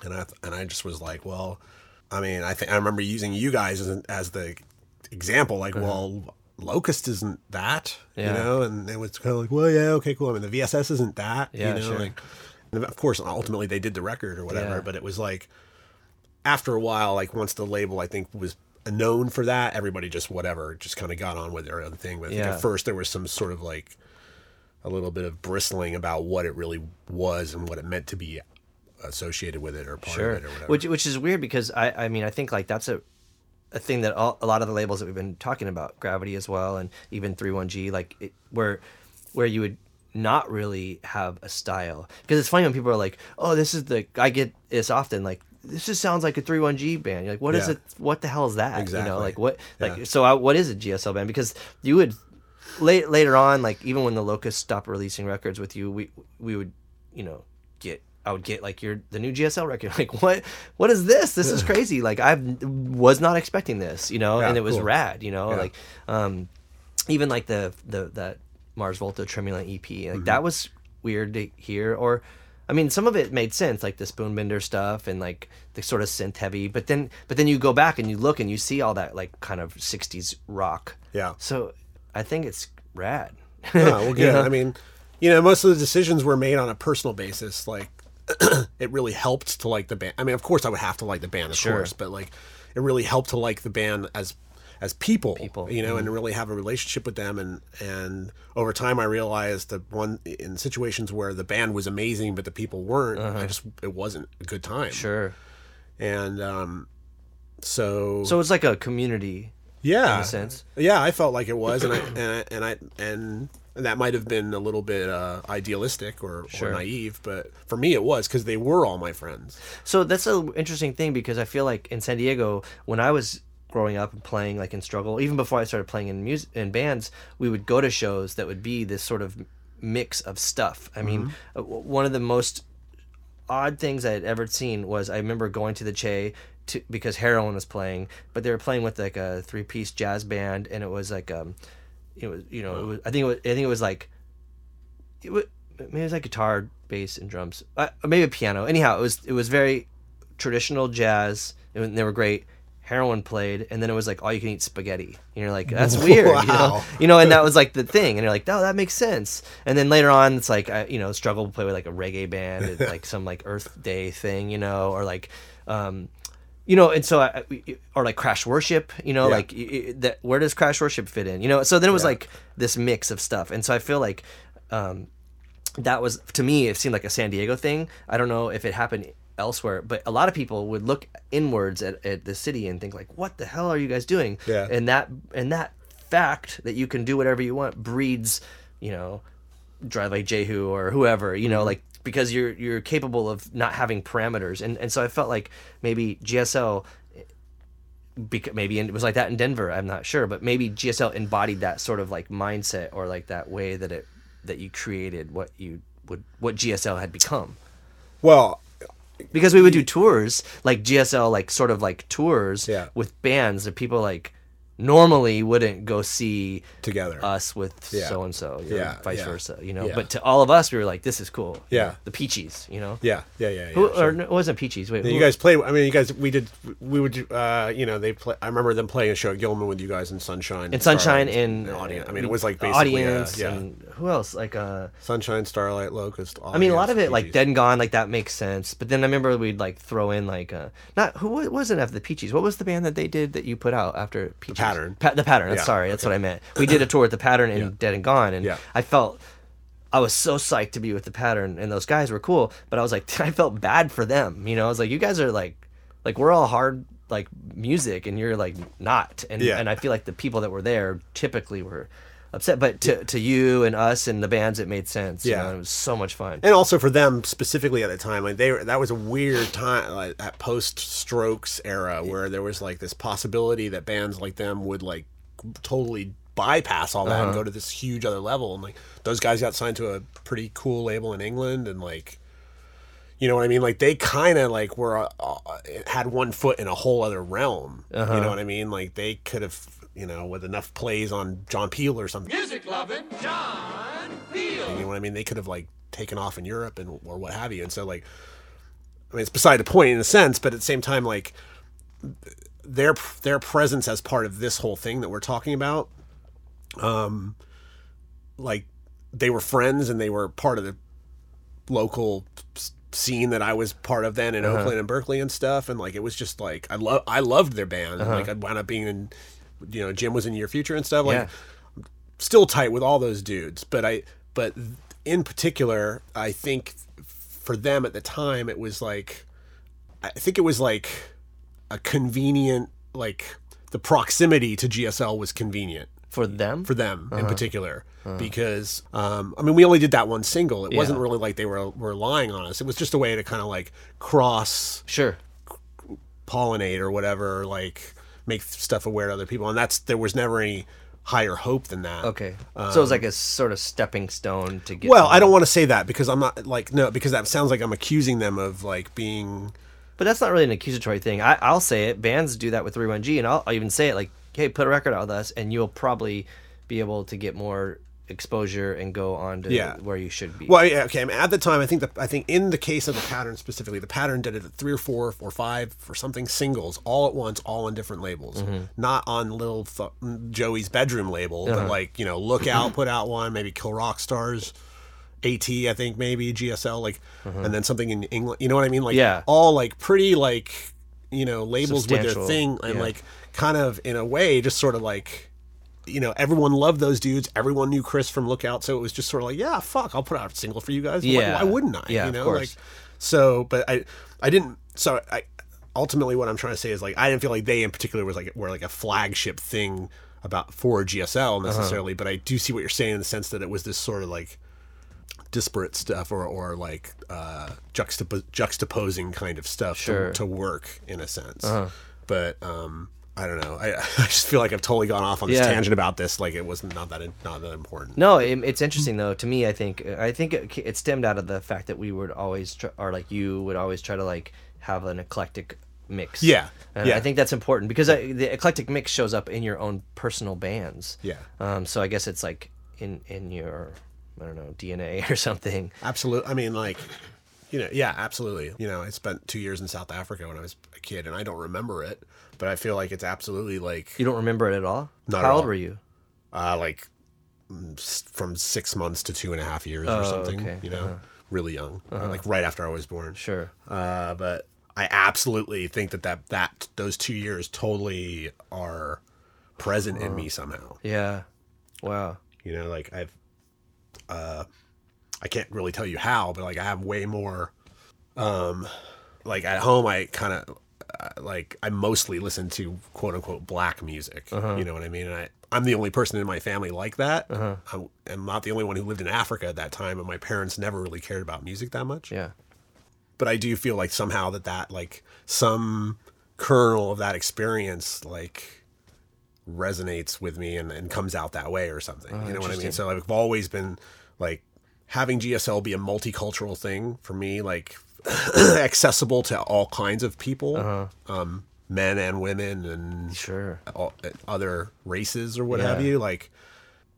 and I and I just was like well I mean I think I remember using you guys as, as the example like well Locust isn't that Uh-huh. Yeah. you know and it was kind of like well yeah okay cool I mean the VSS isn't that Yeah, you know sure. like of course ultimately they did the record or whatever Yeah. but it was like after a while like once the label i think was known for that everybody just whatever just kind of got on with their own thing but Yeah. at first there was some sort of like a little bit of bristling about what it really was and what it meant to be associated with it or part Sure. of it or whatever Which which is weird because I I mean I think like that's a a thing that all, a lot of the labels that we've been talking about, Gravity as well, and even Three One G, like it, where where you would not really have a style because it's funny when people are like, oh, this is the I get this often like. This just sounds like a three one G band. You're like, what is Yeah. it? What the hell is that? You know, like what? Like Yeah. so, I, what is a GSL band? Because you would late later on, like even when the Locust stopped releasing records with you, we we would, you know, get I would get like your the new GSL record. Like what what is this? This is crazy. Like I was not expecting this, you know, Yeah, and it was cool. rad, you know, like um even like the the that Mars Volta Tremulant EP, like Mm-hmm. that was weird to hear or I mean, some of it made sense, like the Spoonbender stuff and like the sort of synth heavy. But then, but then you go back and you look and you see all that like kind of '60s rock. Yeah. So I think it's rad. Oh, well, good. know? I mean, you know, most of the decisions were made on a personal basis. Like, it really helped to like the band. I mean, of course, I would have to like the band, of Sure. course, but like, it really helped to like the band as as people, People, you know, and really have a relationship with them. And and over time, I realized that one in situations where the band was amazing, but the people weren't, I just it wasn't a good time. sure. And um, so So it's like a community yeah, in a sense. yeah, I felt like it was, and I and I, and, I, and that might have been a little bit uh, idealistic or, Sure. or naive, but for me it was because they were all my friends. So that's an interesting thing because I feel like in San Diego, when I was growing up and playing like in struggle, even before I started playing in music in bands, we would go to shows that would be this sort of mix of stuff. I mean, uh, w- one of the most odd things I had ever seen was I remember going to the Che to, because Heroin was playing, but they were playing with like a three piece jazz band, and it was like um, it was you know it was, I think it was I think it was like it was maybe it was like guitar, bass, and drums, uh, maybe a piano. Anyhow, it was it was very traditional jazz, and they were great. Heroin played, and then it was like all you can eat spaghetti. And you're like, that's weird, you know, you know, and that was like the thing. And you're like, oh, that makes sense. And then later on, it's like, I, you know, struggle to play with like a reggae band, and, like some like Earth Day thing, you know, or like, um, you know, and so I, or like Crash Worship, you know, Yeah. like that. Where does Crash Worship fit in? You know, so then it was like this mix of stuff, and so I feel like, um, that was to me it seemed like a San Diego thing. I don't know if it happened elsewhere, but a lot of people would look inwards at, at the city and think like, "What the hell are you guys doing?" Yeah. And that and that fact that you can do whatever you want breeds, you know, drive like Jehu or whoever, you know, mm-hmm. like because you're you're capable of not having parameters, and and so I felt like maybe GSL. Because maybe it was like that in Denver. I'm not sure, but maybe GSL embodied that sort of like mindset or like that way that it that you created what you would what GSL had become. Well, Because we would do tours like GSL, like sort of like tours Yeah. with bands that people like normally wouldn't go see Together. us with Yeah. so and so, Yeah, vice yeah. versa, you know. Yeah. But to all of us, we were like, "This is cool." Yeah. the Peechees, you know. yeah, yeah, yeah. yeah Who, sure. or no, it wasn't Peechees. Wait, you guys played. I mean, you guys. We did. We would. Uh, you know, they play. I remember them playing a show at Gilman with you guys in Sunshine. in Sunshine in, and audience. uh, I mean, it was like basically a- audience yeah. and who else? Like uh, Sunshine, Starlight, Locust. I mean, a lot of it like Dead and Gone, like that makes sense. But then I remember we'd like throw in like uh, not who wa- wasn't after the Peechees. What was the band that they did that you put out after Peechees? Pattern. Pa- the Pattern. Yeah, Sorry, that's what I meant. We did a tour with the Pattern and Dead and Gone, and Yeah. I felt. I was so psyched to be with the pattern, and those guys were cool. But I was like, I felt bad for them. You know, I was like, you guys are like, like we're all hard like music, and you're like not. And Yeah. and I feel like the people that were there typically were upset. But to to you and us and the bands, it made sense. you Yeah. know, it was so much fun. and also for them specifically at the time, like they were, that was a weird time, like that post Strokes era, where there was like this possibility that bands like them would like totally bypass all that Uh-huh. and go to this huge other level. And like those guys got signed to a pretty cool label in England, and like. You know what I mean? Like they kind of like were uh, uh, had one foot in a whole other realm. Uh-huh. You know what I mean? Like they could have, you know, with enough plays on John Peel or something. Music loving John Peel. You know what I mean? They could have like taken off in Europe and or what have you. And so like, I mean, it's beside the point in a sense, but at the same time, like their their presence as part of this whole thing that we're talking about, um, like they were friends and they were part of the local scene that I was part of then in Uh-huh. Oakland and Berkeley and stuff. And like it was just like I love I loved their band. Uh-huh. And, like I wound up being in, you know, Jim was in Your Future and stuff. Like Yeah. still tight with all those dudes but i but in particular i think for them at the time it was like i think it was like a convenient like the proximity to gsl was convenient For them? for them Uh-huh. in particular because um, I mean we only did that one single. It wasn't really like they were were relying on us. It was just a way to kind of like cross Sure. pollinate or whatever, like make stuff aware to other people. And that's there was never any higher hope than that. Okay. so it was like a sort of stepping stone to get. Um, Well, I don't want to say that because I'm not like no because that sounds like I'm accusing them of like being But that's not really an accusatory thing. I, I'll say it. Bands do that with 31G, and I'll, I'll even say it like, hey, put a record out with us, and you'll probably be able to get more exposure and go on to Yeah. where you should be. well yeah okay I mean, at the time I think the I think in the case of the pattern specifically the pattern did it at three or four or five or something singles all at once all on different labels Mm-hmm. not on little th- Joey's bedroom label Uh-huh. but like you know Lookout put out one maybe Kill Rock Stars AT I think maybe GSL like and then something in England you know what I mean like. Yeah. all like pretty like you know labels with their thing and yeah. like kind of in a way just sort of like you know, everyone loved those dudes. Everyone knew Chris from Lookout, so it was just sort of like, yeah, fuck, I'll put out a single for you guys. Why- Yeah. why, wouldn't I? Yeah, you of know, course. like, so, but I, I didn't. So I, ultimately, what I'm trying to say is like, I didn't feel like they in particular was like were like a flagship thing about for GSL Uh-huh. necessarily, but I do see what you're saying in the sense that it was this sort of like disparate stuff or or like uh, juxtap- juxtaposing kind of stuff Sure. Uh-huh. to, to work in a sense. But um, I don't know. I, I just feel like I've totally gone off on this Yeah. tangent about this. Like it was not that not that important. No, it, it's interesting though. To me, I think I think it, it stemmed out of the fact that we would always, try, or like you would always try to like have an eclectic mix. Yeah, and yeah. I think that's important because I, the eclectic mix shows up in your own personal bands. Yeah. Um. So I guess it's like in in your I don't know DNA or something. Absolutely. I mean, like, you know, yeah, absolutely. You know, I spent two years in South Africa when I was a kid, and I don't remember it, but I feel like it's absolutely like, You don't remember it at all. Not How at old all. were you? uh, like mm, s- from six months to two and a half years or Oh, something. okay. You know, really young, like right after I was born. Sure. Uh, but I absolutely think that that that those two years totally are present in me somehow. Yeah. Wow. You know, like I've, uh, I can't really tell you how, but like I have way more, um, like at home I kind of, uh, Uh, like I mostly listen to quote unquote black music. Uh-huh. You know what I mean? And I, I'm the only person in my family like that. Uh-huh. I'm, I'm not the only one who lived in Africa at that time, and my parents never really cared about music that much Yeah. but I do feel like somehow that that like some kernel of that experience like resonates with me and, and comes out that way or something. Oh, you know what I mean? So I've always been like having GSL be a multicultural thing for me, like accessible to all kinds of people. Um, men and women and Sure. all, other races or what Yeah. have you. Like,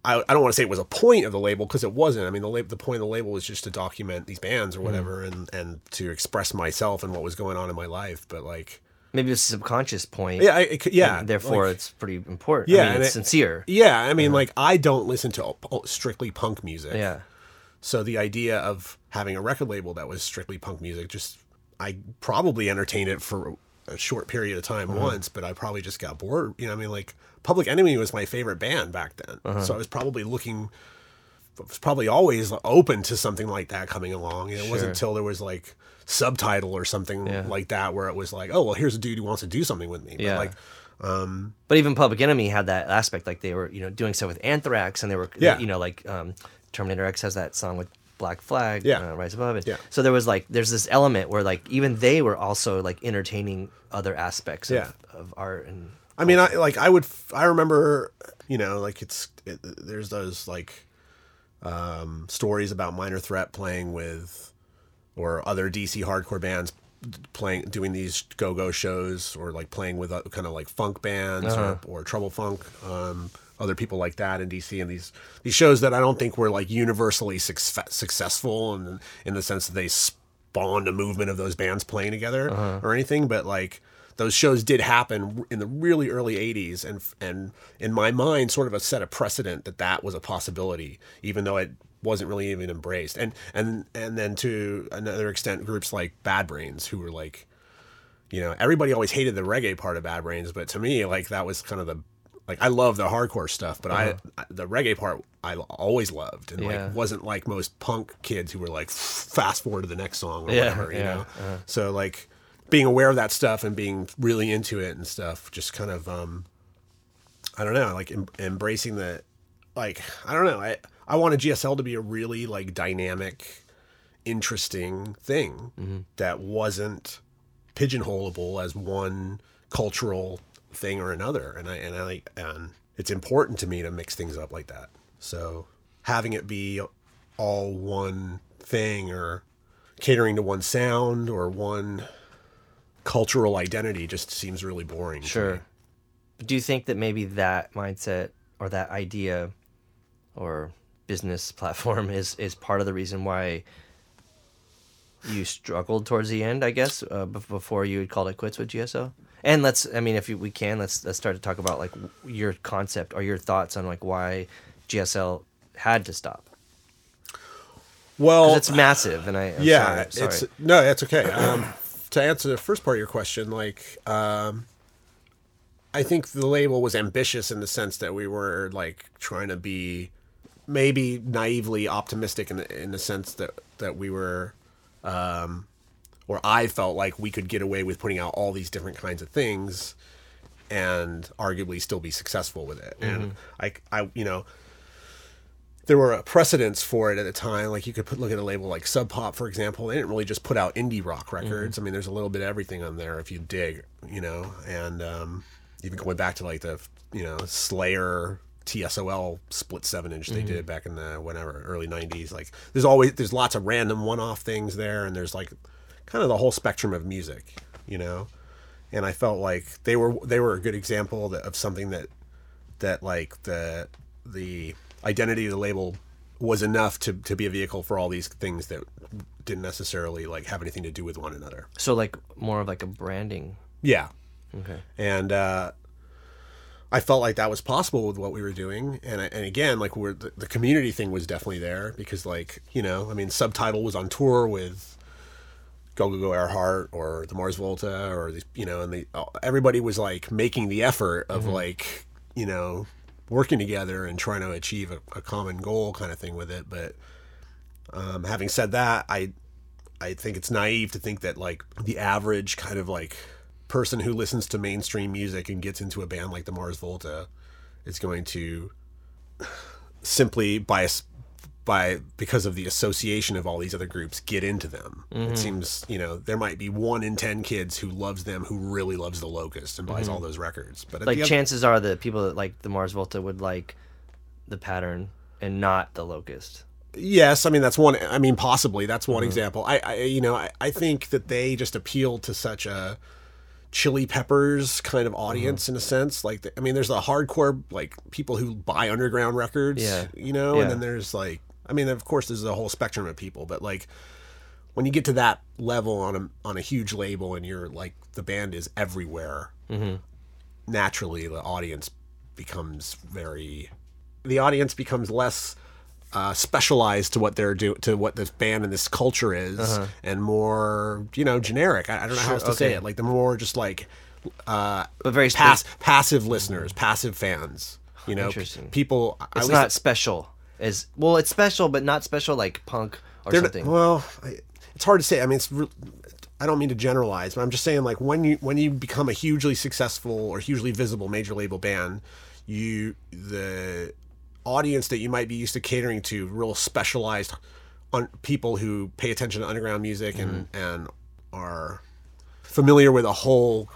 I, I don't want to say it was a point of the label because it wasn't. I mean, the lab, the point of the label was just to document these bands Mm-hmm. or whatever, and and to express myself and what was going on in my life. But like, Maybe it's a subconscious point. yeah, I, yeah. therefore, like- it's pretty important. Yeah, I mean, it's it- sincere. yeah. I mean, like, I don't listen to strictly punk music. Yeah. So the idea of having a record label that was strictly punk music, just I probably entertained it for a short period of time Uh-huh. once, but I probably just got bored. You know, I mean, like Public Enemy was my favorite band back then, Uh-huh. so I was probably looking, was probably always open to something like that coming along. And it wasn't until there was like subtitle or something Yeah. like that where it was like, oh well, here's a dude who wants to do something with me. But Yeah. like, But even Public Enemy had that aspect, like they were, you know, doing stuff with Anthrax, and they were, Yeah. you know, like um, Terminator X has that song with Black Flag, Yeah. uh, Rise Above it. Yeah. So there was like, there's this element where like even they were also like entertaining other aspects of, Yeah. of art and I mean, I like I would I remember, you know, like it's it, there's those like um, stories about Minor Threat playing with or other DC hardcore bands playing doing these go-go shows or like playing with uh, kind of like funk bands or, or trouble funk um, other people like that in DC and these these shows that I don't think were like universally success, successful in in the sense that they spawned a movement of those bands playing together uh-huh. or anything but like those shows did happen in the really early 80s and and in my mind sort of a set a precedent that that was a possibility even though it wasn't really even embraced. And and and then to another extent groups like bad brains who were like you know everybody always hated the reggae part of bad brains but to me like that was kind of the like i love the hardcore stuff but I, uh-huh. I the reggae part i always loved and Yeah. like wasn't like most punk kids who were like fast forward to the next song or Yeah, whatever you yeah, know? Uh-huh. so like being aware of that stuff and being really into it and stuff just kind of um i don't know like em- embracing the like i don't know i i wanted gsl to be a really like dynamic interesting thing mm-hmm. that wasn't pigeonholable as one cultural thing or another and i and i and it's important to me to mix things up like that so having it be all one thing or catering to one sound or one cultural identity just seems really boring Sure. Do you think that maybe that mindset or that idea or business platform is is part of the reason why you struggled towards the end, I guess, uh, bef- before you had called it quits with GSO? And let's, I mean, if you, we can, let's let's start to talk about like your concept or your thoughts on like why GSL had to stop. well it's massive, and I I'm yeah sorry, it's no that's okay um, to answer the first part of your question like um, i think the label was ambitious in the sense that we were like trying to be maybe naively optimistic in the, in the sense that that we were um, or i felt like we could get away with putting out all these different kinds of things and arguably still be successful with it and mm-hmm. I, I you know there were precedents for it at the time. Like you could put look at a label like Sub Pop, for example. They didn't really just put out indie rock mm-hmm. records. I mean, there's a little bit of everything on there if you dig, you know. And um, even going back to like the you know Slayer TSOL split seven inch they mm-hmm. did back in the whenever early '90s. Like there's always there's lots of random one off things there, and there's like kind of the whole spectrum of music, you know. And I felt like they were they were a good example that, of something that that like the the identity of the label was enough to, to be a vehicle for all these things that didn't necessarily like have anything to do with one another. so like more of like a branding. Yeah. Okay. And uh, I felt like that was possible with what we were doing. And I, and again, like we're the, the community thing was definitely there because like, you know, I mean, subtitle was on tour with Go Go Go Airheart or the Mars Volta or the, you know, and the, everybody was like making the effort of like, you know, working together and trying to achieve a, a common goal kind of thing with it. But um, having said that, I I think it's naive to think that like the average kind of like person who listens to mainstream music and gets into a band like the Mars Volta is going to simply by a, by because of the association of all these other groups get into them. It mm-hmm. seems you know there might be one in ten kids who loves them who really loves the Locust and buys all mm-hmm. those records. But Like the other- chances are the people that like the Mars Volta would like the pattern and not the locust. Yes, I mean that's one. I mean, possibly that's one mm-hmm. example. I, I, you know, I, I think that they just appeal to such a chili peppers kind of audience Mm-hmm. in a sense like the, i mean there's the hardcore like people who buy underground records Yeah. you know Yeah. and then there's like i mean of course there's a whole spectrum of people but like when you get to that level on a on a huge label and you're like the band is everywhere Mm-hmm. naturally the audience becomes very the audience becomes less uh, specialized to what they're do to what this band and this culture is and more you know generic I, I don't know how else to say Uh-huh. it like the more just like uh But very pass, passive listeners passive fans you know Interesting. people It's least not special. Is well, it's special, but not special like punk or They're not- something. well, I, it's hard to say. I mean, it's. re- I don't mean to generalize, but I'm just saying, like when you when you become a hugely successful or hugely visible major label band, you the audience that you might be used to catering to, real specialized on people who pay attention to underground music and Mm-hmm. and are familiar with a whole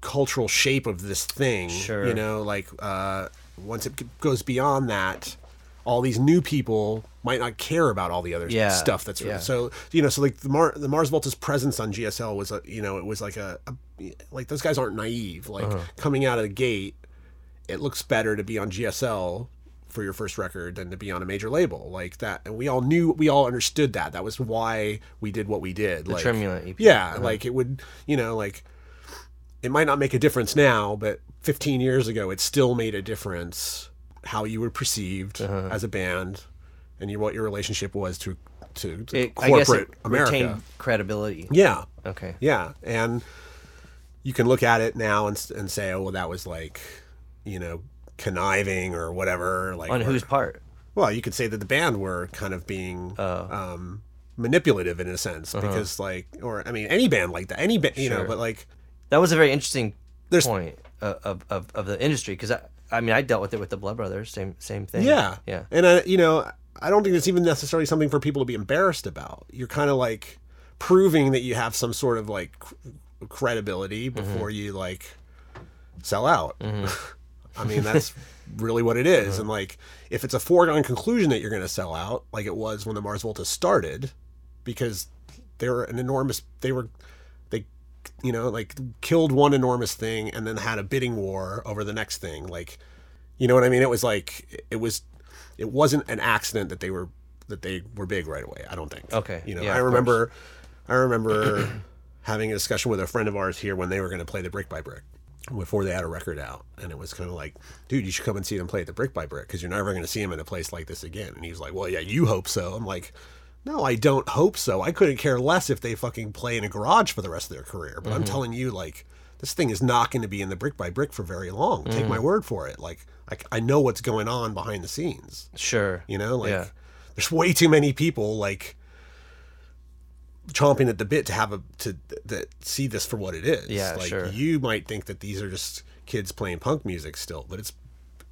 cultural shape of this thing. Sure. You know, like uh, once it g- goes beyond that, all these new people might not care about all the other Yeah, stuff that's yeah. so you know so like the Mar the Mars Volta's presence on GSL was a you know it was like a, a like those guys aren't naive like Uh-huh. coming out of the gate it looks better to be on GSL for your first record than to be on a major label like that and we all knew we all understood that that was why we did what we did the like Tremulant EP. yeah Uh-huh. like it would you know like it might not make a difference now but 15 years ago it still made a difference how you were perceived Uh-huh. as a band and your, what your relationship was to to, to It, I guess corporate it America. credibility. Yeah, Okay. yeah, and you can look at it now and, and say, oh, well, that was like, you know, conniving or whatever. Like On or- whose part? Well, you could say that the band were kind of being Oh. um, manipulative in a sense because, like, or I mean, any band like that, any band, you know, Uh-huh. But like, That was a very interesting There's- point of, of, of, of the industry because I, I mean I dealt with it with the Blood Brothers same same thing yeah, yeah and I, you know, I don't think it's even necessarily something for people to be embarrassed about. You're kind of like proving that you have some sort of like cr- credibility Mm-hmm. before you like sell out. I mean, that's really what it is. And like, if it's a foregone conclusion that you're going to sell out, like it was when the Mars Volta started, because they were an enormous, they were, you know, like killed one enormous thing and then had a bidding war over the next thing. Like, you know what I mean? It was like, it was, it wasn't an accident that they were, that they were big right away. I don't think. Okay. You know, Yeah, I remember, I remember having a discussion with a friend of ours here when they were going to play the Brick by Brick before they had a record out, and it was kind of like, dude, you should come and see them play the Brick by Brick because you're never going to see them in a place like this again. And he was like, well, yeah, you hope so. I'm like. No, I don't hope so. I couldn't care less if they fucking play in a garage for the rest of their career. But I'm mm-hmm. telling you, like, this thing is not going to be in the brick by brick for very long. Take my mm. word for it. Like, I, I know what's going on behind the scenes. sure You know, like Yeah. there's way too many people like chomping at the bit to have a to that see this for what it is. Yeah, like sure. you might think that these are just kids playing punk music still, but it's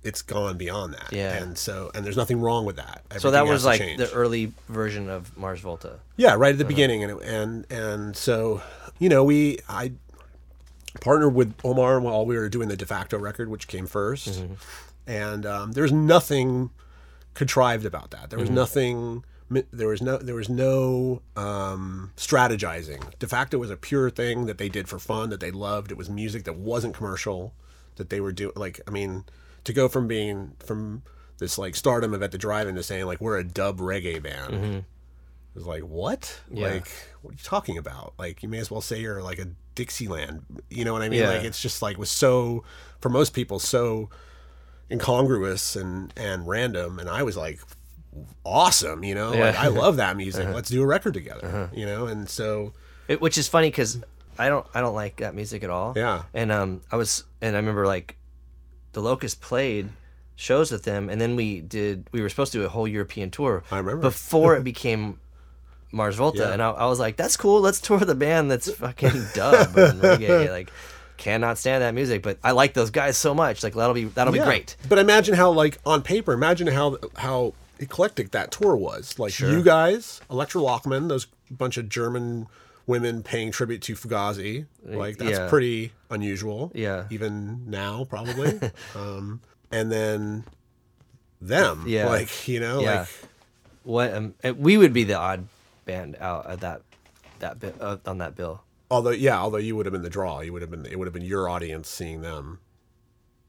it's gone beyond that. Yeah. and so and there's nothing wrong with that. so that was like change. the early version of Mars Volta Yeah, right at Uh-huh. the beginning, and it- and and so you know we I partnered with Omar while we were doing the de facto record, which came 1st Mm-hmm. and um, there's nothing contrived about that. There was Mm-hmm. nothing. There was no. There was no um, strategizing. De facto was a pure thing that they did for fun, that they loved. It was music that wasn't commercial, that they were doing. Like, I mean, to go from being from this like stardom of at the drive-in to saying like we're a dub reggae band it was like, what? Yeah. Like, what are you talking about? Like, you may as well say you're like a Dixieland. You know what I mean? Yeah. Like, it's just like was so, for most people, so incongruous and and random. And I was like, awesome. You know, Yeah. Uh-huh. I love that music. Let's do a record together. You know, and so it, which is funny because I don't I don't like that music at all Yeah. and um I was and I remember like the Locust played shows with them and then we did we were supposed to do a whole European tour I remember. before it became Mars Volta Yeah. and I, I was like that's cool let's tour the band that's fucking dub and reggae like cannot stand that music but I like those guys so much like that'll be that'll Yeah. be great But imagine how, like, on paper, imagine how how eclectic that tour was. Like, Sure. you guys, Electra Lochman, those bunch of German women paying tribute to Fugazi. Like, that's Yeah. pretty unusual. Yeah. Even now, probably. um, and then them. Yeah. Like, you know, Yeah. like, what um, we would be the odd band out at that that bit uh, on that bill Although, yeah, although you would have been the draw, you would have been it would have been your audience seeing them.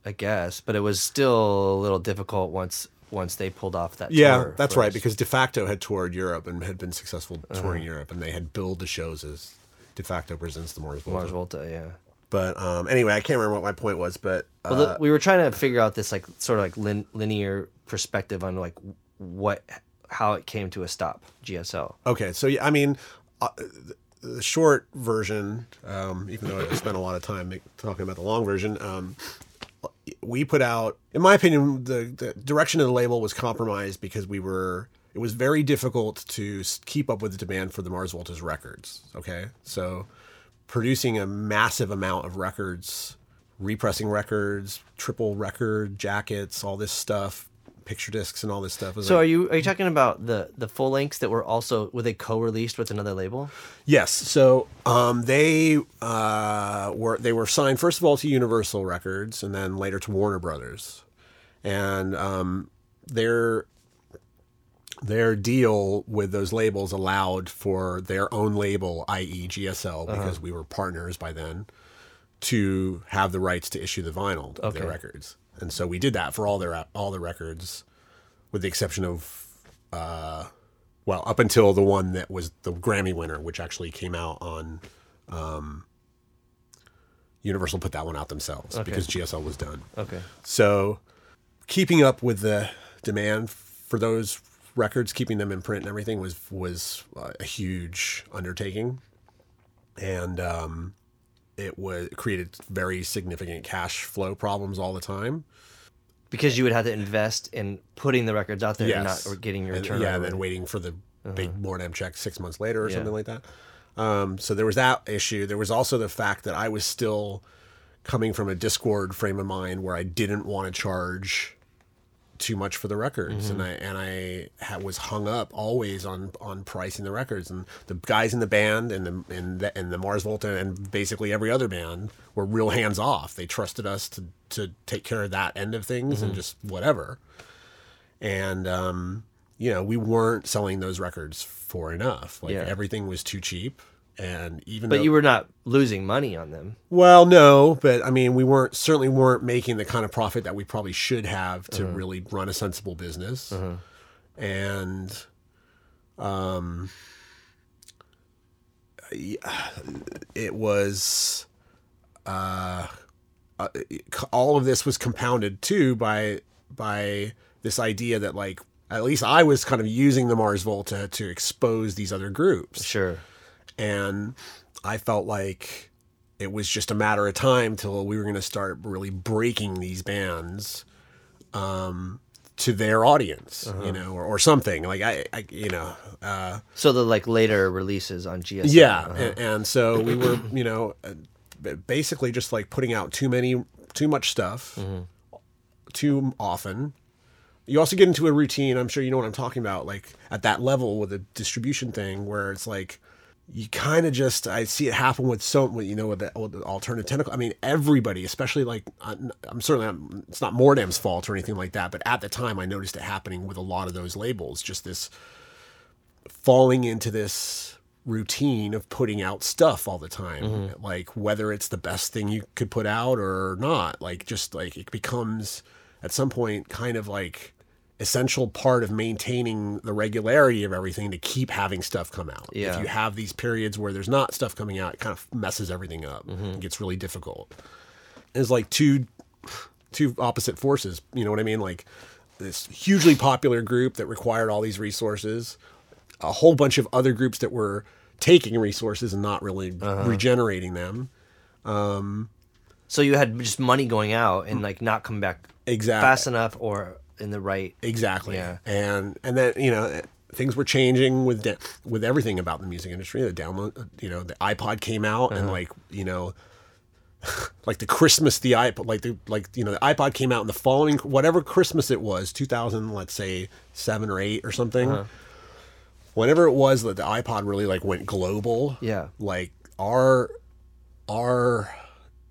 I guess, but it was still a little difficult once once they pulled off that. Yeah, that's right. us. Because De facto had toured Europe and had been successful touring Uh-huh. Europe, and they had billed the shows as De facto presents the Mars Volta. Mars Volta, yeah. But um, anyway, I can't remember what my point was, but uh, Well, the, we were trying to figure out this like sort of like lin- linear perspective on like what how it came to a stop. GSL. Okay, so yeah, I mean, uh, the- the short version, um, even though I spent a lot of time make, talking about the long version, um, we put out, in my opinion, the, the direction of the label was compromised because we were. It was very difficult to keep up with the demand for the Mars Volta's records. Okay, so producing a massive amount of records, repressing records, triple record jackets, all this stuff, picture discs, and all this stuff. So like- are you are you talking about the the full lengths that were also were they co-released with another label? Yes. So um, they uh, were they were signed first of all to Universal Records and then later to Warner Brothers, and um, their their deal with those labels allowed for their own label, i.e. GSL, because we were partners by then, to have the rights to issue the vinyl of their records, and so we did that for all their all the records, with the exception of uh, well, up until the one that was the Grammy winner, which actually came out on. Um, Universal put that one out themselves because GSL was done. Okay. So, keeping up with the demand for those records, keeping them in print and everything was was uh, a huge undertaking, and um, it was it created very significant cash flow problems all the time. Because you would have to invest in putting the records out there and not or getting your And- return. yeah, and then waiting for the big Mordam check six months later or Yeah. something like that. Um, so there was that issue. There was also the fact that I was still coming from a Dischord frame of mind where I didn't want to charge too much for the records, and I and I ha was hung up always on on pricing the records. And the guys in the band and the and the, and the Mars Volta and basically every other band were real hands off. They trusted us to to take care of that end of things and just whatever and um, you know we weren't selling those records for enough like Yeah. everything was too cheap and even But though, you were not losing money on them. well no but i mean we weren't certainly weren't making the kind of profit that we probably should have to really run a sensible business and um it was uh, uh, all of this was compounded too by by this idea that like at least I was kind of using the Mars Volta to expose these other groups, Sure. And I felt like it was just a matter of time till we were going to start really breaking these bands um, to their audience, you know, or, or something like I, I you know. Uh, So the like later releases on GSL. yeah, uh-huh. and, and so we were, you know, uh, basically just like putting out too many, too much stuff, too often. You also get into a routine. I'm sure you know what I'm talking about. Like at that level with a distribution thing, where it's like you kind of just I see it happen with so with, you know with the, with the alternative tentacle. I mean, everybody, especially like uh, I'm, I'm certainly I'm, it's not Mordam's fault or anything like that, but at the time I noticed it happening with a lot of those labels. Just this falling into this routine of putting out stuff all the time mm-hmm. like whether it's the best thing you could put out or not like just like it becomes at some point kind of like essential part of maintaining the regularity of everything to keep having stuff come out Yeah. if you have these periods where there's not stuff coming out it kind of messes everything up it mm-hmm. gets really difficult it's like two two opposite forces you know what i mean like this hugely popular group that required all these resources a whole bunch of other groups that were taking resources and not really uh-huh. regenerating them. Um, so you had just money going out and like not come back Exactly. fast enough or in the right. Exactly. Yeah. And and then you know things were changing with da- with everything about the music industry. The download, you know, the iPod came out and uh-huh. like you know. Like the Christmas, the iPod, like the like you know, the iPod came out in the following whatever Christmas it was, two thousand, let's say seven or eight or something. Uh-huh. Whenever it was that the iPod really like went global, Yeah. like our our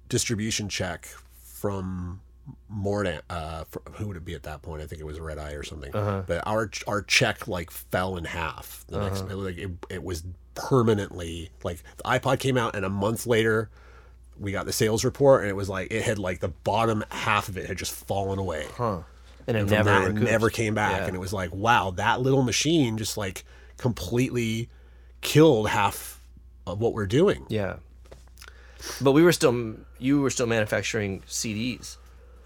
distribution check from Mordam, uh, for, who would it be at that point? I think it was Red Eye or something. Uh-huh. But our our check like fell in half. The next, like it, it was permanently like the iPod came out, and a month later, we got the sales report, and it was like it had like the bottom half of it had just fallen away. Huh. And it And never that, it never came back, Yeah. and it was like, wow, that little machine just like completely killed half of what we're doing. Yeah. But we were still you were still manufacturing CDs.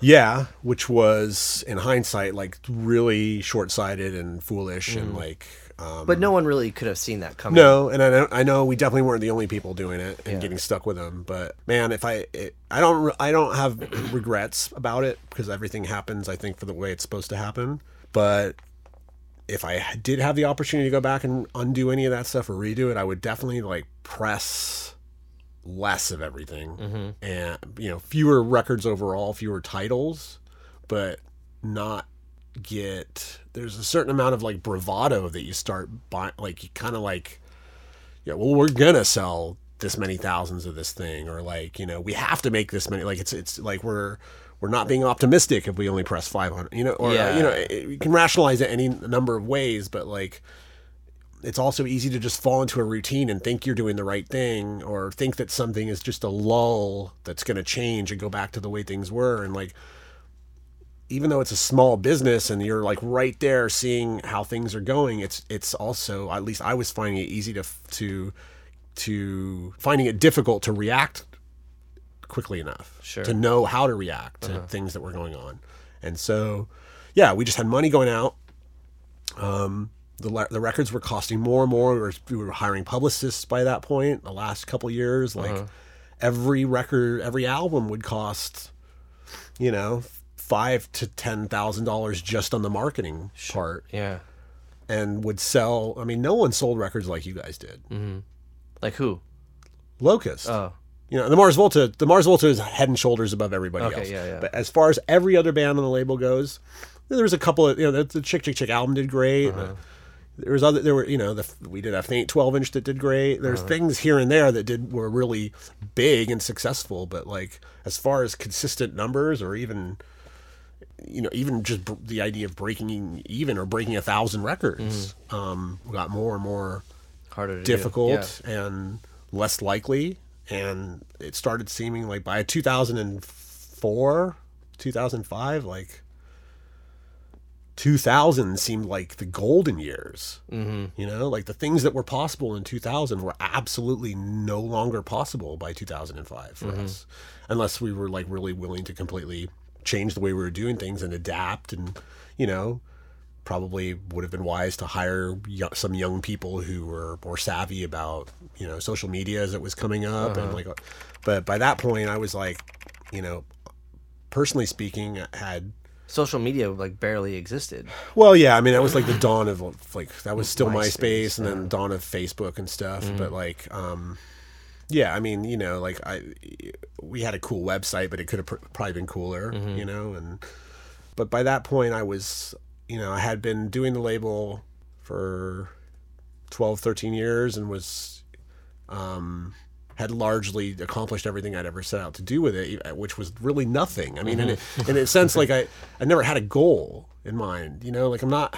Yeah, which was in hindsight like really short-sighted and foolish and like um, But no one really could have seen that coming. no, and I know, I know we definitely weren't the only people doing it and Yeah. getting stuck with them. But man, if I it, I don't I don't have regrets about it because everything happens I think for the way it's supposed to happen. But if I did have the opportunity to go back and undo any of that stuff or redo it, I would definitely like press less of everything mm-hmm. and you know fewer records overall, fewer titles, but not get there's a certain amount of like bravado that you start buying like you kind of like yeah well we're gonna sell this many thousands of this thing or like you know we have to make this many like it's it's like we're we're not being optimistic if we only press 500 you know or Yeah. you know it, you can rationalize it any number of ways but like it's also easy to just fall into a routine and think you're doing the right thing or think that something is just a lull that's going to change and go back to the way things were. And like even though it's a small business and you're like right there seeing how things are going it's it's also at least I was finding it easy to to to finding it difficult to react quickly enough Sure. to know how to react to things that were going on. And so yeah we just had money going out. Um the, the records were costing more and more we were, we were hiring publicists by that point the last couple years like every record every album would cost you know five to ten thousand dollars just on the marketing part Yeah. and would sell i mean no one sold records like you guys did Like who? locust Oh. you know the mars volta the mars volta is head and shoulders above everybody Okay, else yeah, yeah. but as far as every other band on the label goes there was a couple of you know the, the Chk Chk Chk album did great Uh-huh. There was other there were you know the we did a faint 12 inch that did great. There's Uh-huh. things here and there that did were really big and successful but like as far as consistent numbers or even you know even just br- the idea of breaking even or breaking a thousand records um got more and more Harder difficult and less likely. And it started seeming like by 2004 2005 like 2000 seemed like the golden years. Mm-hmm. you know like the things that were possible in 2000 were absolutely no longer possible by 2005 for mm-hmm. us unless we were like really willing to completely change the way we were doing things and adapt and you know probably would have been wise to hire some young people who were more savvy about you know social media as it was coming up and uh-huh. like uh, but by that point i was like you know personally speaking I had Social media like barely existed. well yeah i mean that was like the dawn of like that was still myspace, MySpace, and then dawn of facebook and stuff but like um yeah i mean you know like i we had a cool website but it could have pr- probably been cooler you know and but by that point i was you know i had been doing the label for 12 13 years and was um had largely accomplished everything I'd ever set out to do with it, which was really nothing. I mean, in, a, in a sense, like I, I never had a goal in mind. You know, like I'm not,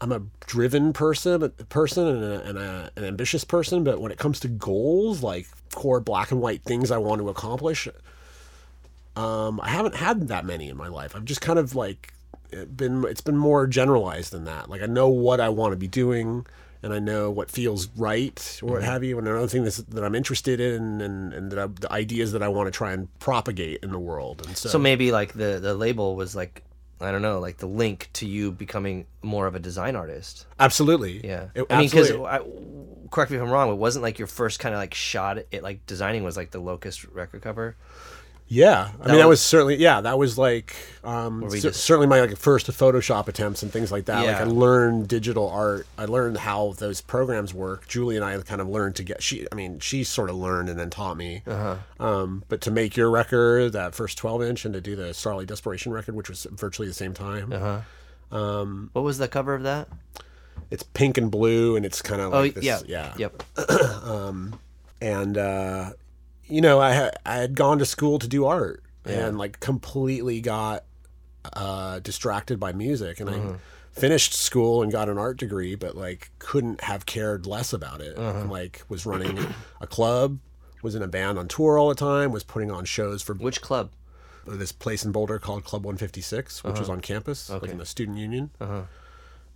I'm a driven person, person, and, a, and a, an ambitious person. But when it comes to goals, like core black and white things I want to accomplish, um, I haven't had that many in my life. I've just kind of like been it's been more generalized than that. Like I know what I want to be doing and I know what feels right or what mm-hmm. have you, and another thing that's, that I'm interested in and, and that I, the ideas that I want to try and propagate in the world. And so, So maybe like the the label was like I don't know, like the link to you becoming more of a design artist. absolutely, Yeah. It- I mean, because correct me if I'm wrong, it wasn't like your first kind of like shot at like designing was like the Locust record cover. Yeah, I mean that was- was certainly yeah that was like um, cer- just- certainly my like first Photoshop attempts and things like that. Like I learned digital art. I learned how those programs work. Julie and I kind of learned to get she. I mean she sort of learned and then taught me. Uh-huh. Um, but to make your record that first twelve inch and to do the Starlight Desperation record, which was virtually the same time. Uh-huh. What was the cover of that? It's pink and blue and it's kind of Oh like this, yeah, yeah, yep. and uh, you know I had I had gone to school to do art, and like completely got uh, distracted by music. And I finished school and got an art degree, but like couldn't have cared less about it. And like was running a club, was in a band on tour all the time, was putting on shows for Which club? this place in Boulder called Club 156, which was on campus, like in the student union.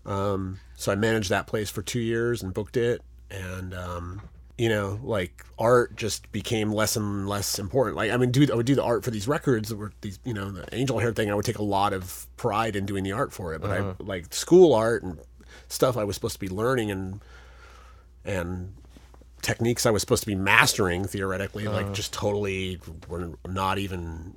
Um, so I managed that place for two years and booked it, and um, you know, like art just became less and less important. Like I mean, do I would do the art for these records that were these, you know, the Angel Hair thing. I would take a lot of pride in doing the art for it, but I uh-huh. like school art and stuff I was supposed to be learning and and techniques I was supposed to be mastering theoretically, like uh-huh. just totally were not even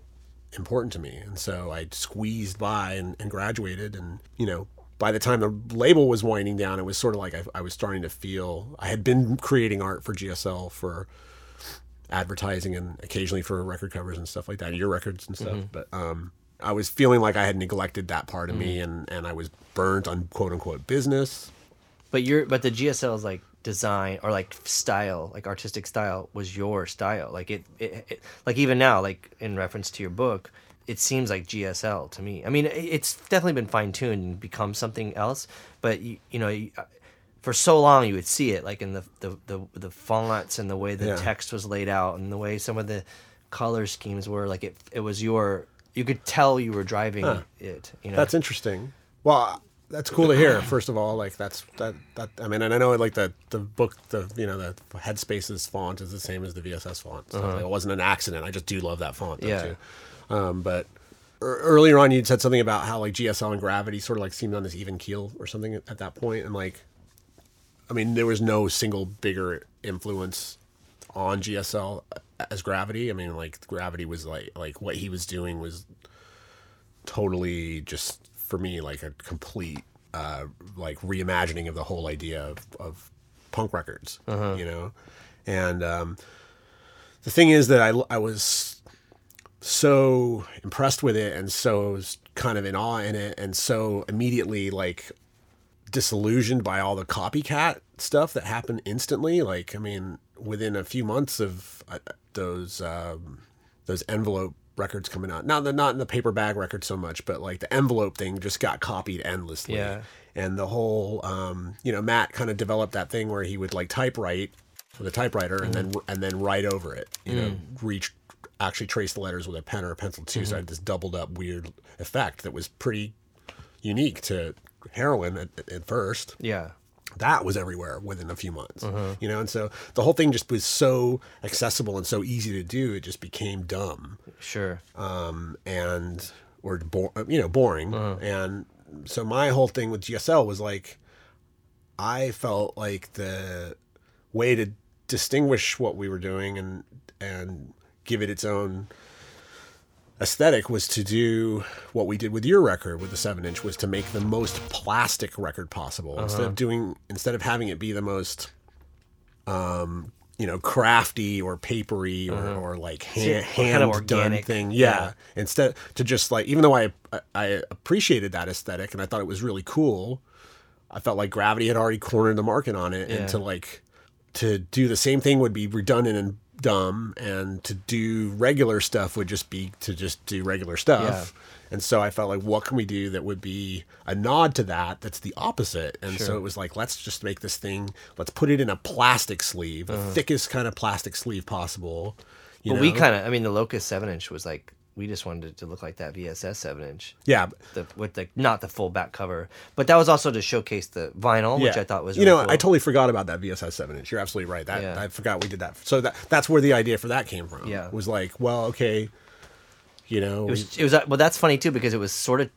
important to me. And so I squeezed by and, and graduated. And, you know, by the time the label was winding down, it was sort of like I, I was starting to feel I had been creating art for GSL for advertising and occasionally for record covers and stuff like that, your records and stuff. But um, I was feeling like I had neglected that part of me and, and I was burnt on quote unquote business. But your but the GSL's like design or like style, like artistic style, was your style. Like it, it, it like even now, like in reference to your book, it seems like GSL to me. I mean, it's definitely been fine tuned and become something else. But you, you know, you, uh, for so long you would see it like in the the the, the fonts and the way the Yeah. text was laid out and the way some of the color schemes were. Like it, it was your. You could tell you were driving it. You know, That's interesting. Well, that's cool to hear. First of all, like that's that that I mean, and I know like the the book, the you know the Headspaces font is the same as the VSS font. So like, it wasn't an accident. I just do love that font. Though, Yeah. Too. Um, but ear- earlier on, you'd said something about how like GSL and Gravity sort of like seemed on this even keel or something at, at that point, and like, I mean, there was no single bigger influence on GSL as Gravity. I mean, like Gravity was like like what he was doing was totally just for me like a complete uh, like reimagining of the whole idea of, of punk records, you know. And um, the thing is that I I was so impressed with it and so kind of in awe in it and so immediately like disillusioned by all the copycat stuff that happened instantly. Like i mean within a few months of uh, those um, those envelope records coming out now they're not in the paper bag record so much but like the envelope thing just got copied endlessly. Yeah. and the whole um, you know matt kind of developed that thing where he would like typewrite with a typewriter and then and then write over it you know reach actually trace the letters with a pen or a pencil too. So i mm-hmm. had this doubled up weird effect that was pretty unique to heroin at, at first. Yeah. that was everywhere within a few months mm-hmm. you know? And so the whole thing just was so accessible and so easy to do it just became dumb. Sure. um, and or bo- you know boring. Uh-huh. And so my whole thing with gsl was like i felt like the way to distinguish what we were doing and and give it its own aesthetic was to do what we did with your record with the seven inch was to make the most plastic record possible instead of doing instead of having it be the most um you know crafty or papery or, or like hand, kind of hand done thing yeah. Yeah. instead to just like even though I, I i appreciated that aesthetic and i thought it was really cool i felt like gravity had already cornered the market on it Yeah. and to like to do the same thing would be redundant and dumb and to do regular stuff would just be to just do regular stuff. And so i felt like what can we do that would be a nod to that that's the opposite? And so it was like let's just make this thing let's put it in a plastic sleeve the uh-huh. thickest kind of plastic sleeve possible you But know? we kind of, I mean, the Locust seven inch was like we just wanted it to look like that VSS seven inch. yeah the with the not the full back cover, but that was also to showcase the vinyl, which I thought was you really know cool. I totally forgot about that VSS seven inch. You're absolutely right. That Yeah. I forgot we did that. So that that's where the idea for that came from. Yeah. was like, well, okay, you know, it was it was uh, well that's funny too because it was sort of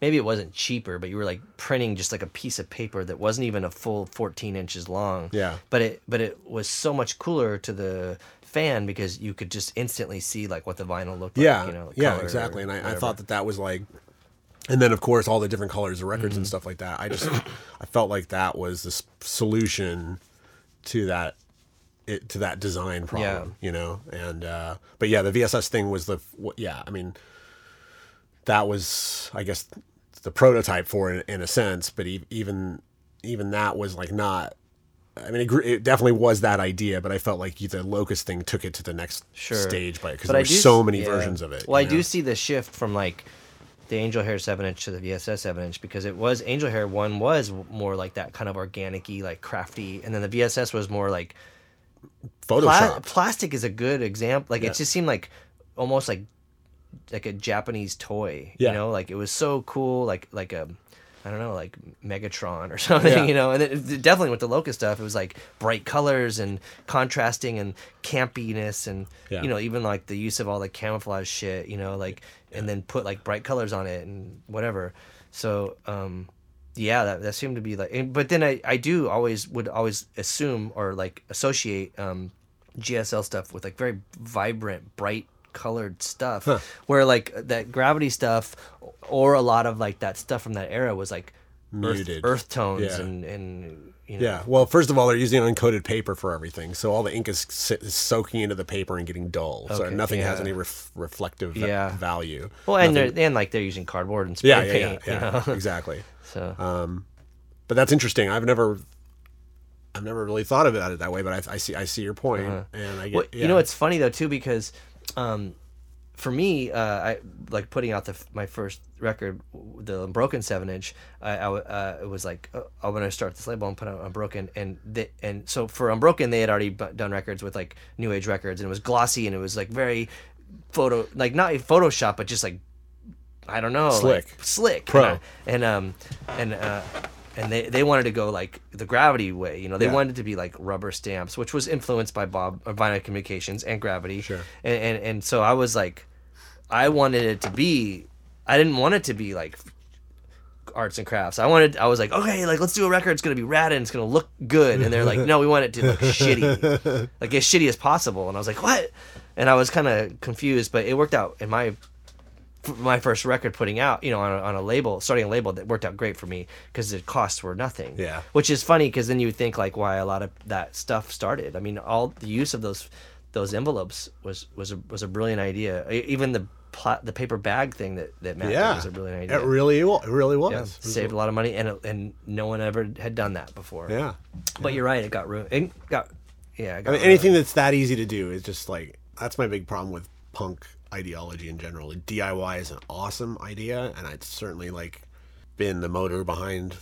maybe it wasn't cheaper, but you were like printing just like a piece of paper that wasn't even a full 14 inches long. Yeah. but it but it was so much cooler to the fan because you could just instantly see like what the vinyl looked yeah, like. You know, yeah, exactly. And I, I thought that that was like, and then of course all the different colors of records Mm-hmm. and stuff like that. I just I felt like that was the solution to that. It, to that design problem, you know, and uh, but yeah, the VSS thing was the what- yeah. I mean, that was I guess the prototype for it in a sense, but even even that was like not I mean, it, it definitely was that idea, but I felt like the locust thing took it to the next Sure. stage by because there I were do so many yeah. versions of it. Well, I you do see the shift from like the Angel Hair seven inch to the VSS seven inch because it was Angel Hair one was more like that kind of organic-y, like crafty, and then the VSS was more like pla- Photoshop. plastic is a good example. Like Yeah. it just seemed like almost like like a Japanese toy. Yeah. You know, like it was so cool, like like a I don't know, like Megatron or something, Yeah. you know. And it, it definitely with the Locust stuff, it was like bright colors and contrasting and campiness and Yeah. you know even like the use of all the camouflage shit, you know, like and then put like bright colors on it and whatever. So um yeah, that, that seemed to be like, and- but then I, I do always would always assume or like associate um, GSL stuff with like very vibrant, bright colored stuff, where like that gravity stuff or a lot of like that stuff from that era was like earth, Muted. earth tones Yeah. and and you know, Yeah. Well, first of all, they're using uncoated paper for everything, so all the ink is, is soaking into the paper and getting dull. so Okay, nothing has any ref- reflective Yeah. value. Well, and Nothing- they're and like they're using cardboard and spray yeah, yeah, yeah, paint, yeah, you know. exactly. so Um, but that's interesting. I've never, I've never really thought about it that way. But I, I see, I see your point. point, and I get. Uh-huh. Well, yeah. You know, it's funny though too because, um, for me, uh, I like putting out the my first record, the Unbroken seven inch. I, uh, it was like uh, I'm gonna start this label and put out Unbroken, and the, and so for Unbroken they had already bu- done records with like New Age Records, and it was glossy and it was like very photo like not a Photoshop, but just like I don't know, Slick. like, slick, Pro. and, I- and um and uh and they they wanted to go like the gravity way, you know. They Yeah. wanted to be like rubber stamps, which was influenced by Bob uh, Vinyl Communications and Gravity. Sure. And, and and so I was like, I wanted it to be, I didn't want it to be like arts and crafts. I wanted, I was like, okay, like let's do a record. It's gonna be rad and it's gonna look good. And they're like, no, we want it to look shitty, like as shitty as possible. And I was like, what? And I was kind of confused, but it worked out in my my first record putting out, you know, on a, on a label, starting a label that worked out great for me because the costs were nothing. Yeah. Which is funny because then you think like why a lot of that stuff started. I mean, all the use of those those envelopes was was a was a brilliant idea. Even the pla- the paper bag thing that that Matt did was a brilliant idea. It really, wa- it really was. yeah, It was- saved a lot of money and it- and no one ever had done that before. Yeah. But you're right, it got ruined. It got yeah, it got I mean, anything that's that easy to do is just like that's my big problem with punk ideology in general. DIY is an awesome idea, and it's certainly like been the motor behind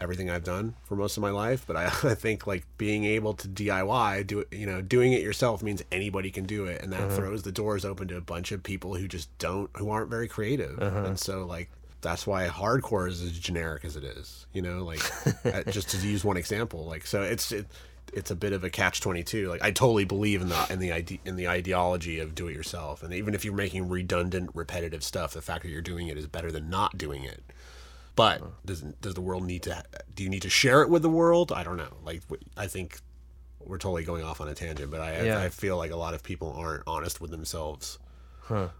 everything I've done for most of my life. But I, I think like being able to DIY, do it, you know, doing it yourself means anybody can do it, and that throws the doors open to a bunch of people who just don't, who aren't very creative, and so like. That's why hardcore is as generic as it is, you know. Like, uh, just to use one example, like, so it's it, it's a bit of a catch twenty two. Like I totally believe in the in the ide- in the ideology of do it yourself, and even if you're making redundant, repetitive stuff, the fact that you're doing it is better than not doing it. But does does the world need to? Do you need to share it with the world? I don't know. Like i think we're totally going off on a tangent, but I Yeah. I feel like a lot of people aren't honest with themselves,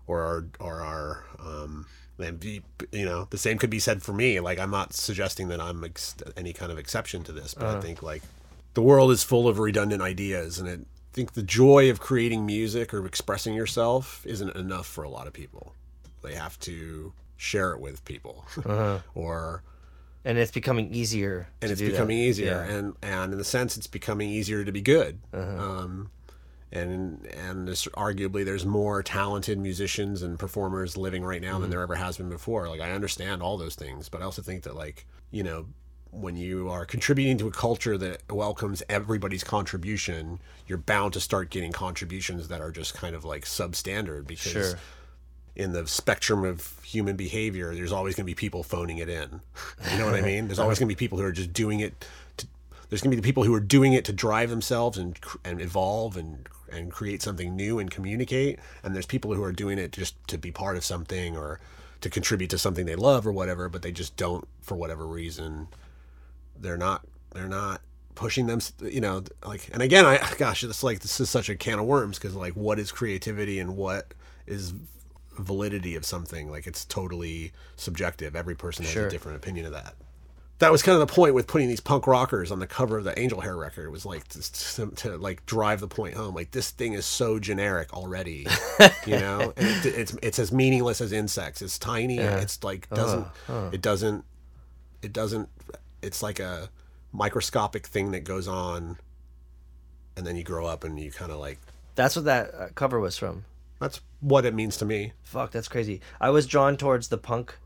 or are or are um. And be, you know, the same could be said for me. Like, I'm not suggesting that I'm ex- any kind of exception to this, but I think like the world is full of redundant ideas and it, i think the joy of creating music or expressing yourself isn't enough for a lot of people they have to share it with people or and it's becoming easier. and to it's do that. becoming easier Yeah. and and in the sense it's becoming easier to be good Uh-huh. um and and this, arguably there's more talented musicians and performers living right now Mm-hmm. than there ever has been before like i understand all those things but i also think that like you know when you are contributing to a culture that welcomes everybody's contribution you're bound to start getting contributions that are just kind of like substandard because Sure. in the spectrum of human behavior, there's always going to be people phoning it in. You know what I mean? There's always going to be people who are just doing it. To, there's going to be the people who are doing it to drive themselves and and evolve and and create something new and communicate. And there's people who are doing it just to be part of something or to contribute to something they love or whatever, but they just don't for whatever reason. They're not. They're not pushing them you know like and again i gosh it's like this is such a can of worms because like what is creativity and what is validity of something? Like it's totally subjective. Every person has Sure. a different opinion of that. That was kind of the point with putting these punk rockers on the cover of the angel hair record. It was like to, to, to like drive the point home. Like this thing is so generic already you know? And it, it's it's as meaningless as insects. It's tiny. It's like doesn't uh-huh. it doesn't it doesn't it's like a microscopic thing that goes on, and then you grow up and you kind of like That's what that uh, cover was from. that's what it means to me. Fuck, that's crazy. I was drawn towards the punk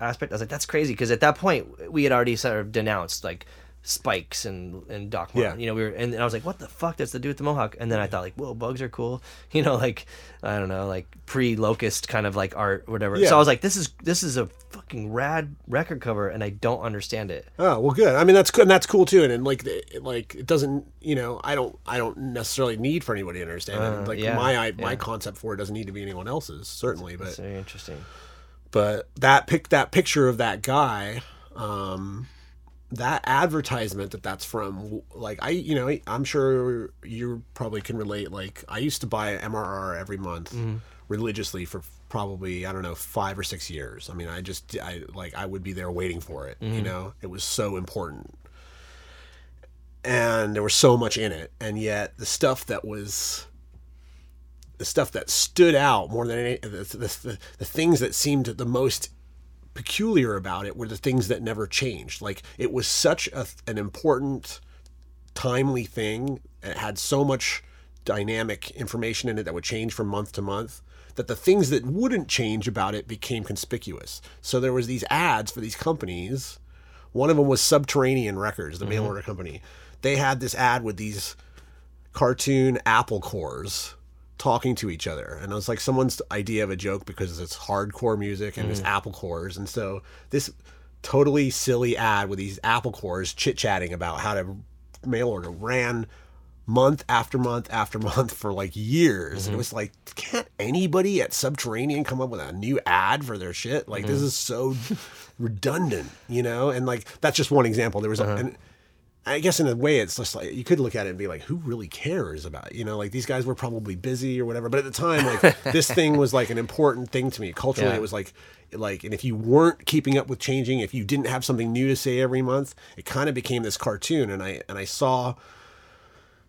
aspect. I was like, that's crazy because at that point we had already sort of denounced like spikes and and Doc Martin. Yeah. You know, we were and, and I was like, what the fuck? does the dude with the mohawk. And then I thought like, whoa, bugs are cool. You know, like I don't know, like pre locust kind of like art, whatever. Yeah. So I was like, this is this is a fucking rad record cover, and I don't understand it. Oh well, good. I mean, that's good. And that's cool too. And, and like, it, like it doesn't, you know, I don't, I don't necessarily need for anybody to understand it. Uh, Like yeah, my, I, my concept for it doesn't need to be anyone else's, certainly. But It's very interesting. but that pic, that picture of that guy, um, that advertisement that that's from, like I, you know, I'm sure you probably can relate. Like I used to buy MRR every month mm-hmm. religiously for probably I don't know five or six years. I mean, I just I like I would be there waiting for it. You mm-hmm. know, it was so important, and there was so much in it, and yet the stuff that was the stuff that stood out more than any the, the, the, the things that seemed the most peculiar about it were the things that never changed. Like it was such a, an important timely thing it had so much dynamic information in it that would change from month to month that the things that wouldn't change about it became conspicuous. So there was these ads for these companies. One of them was subterranean records the mail mm-hmm. order company. They had this ad with these cartoon apple cores talking to each other. And it was like someone's idea of a joke because it's hardcore music and it's mm. apple cores. And so this totally silly ad with these apple cores chit-chatting about how to mail order ran month after month after month for like years. And it mm-hmm. was like can't anybody at subterranean come up with a new ad for their shit? Like this mm. is so redundant you know? And like that's just one example. There was a, uh-huh. and I guess in a way, it's just like you could look at it and be like, who really cares about it? You know, like these guys were probably busy or whatever. But at the time, like this thing was like an important thing to me. Culturally, Yeah. it was like, like, and if you weren't keeping up with changing, if you didn't have something new to say every month, it kind of became this cartoon. And I and I saw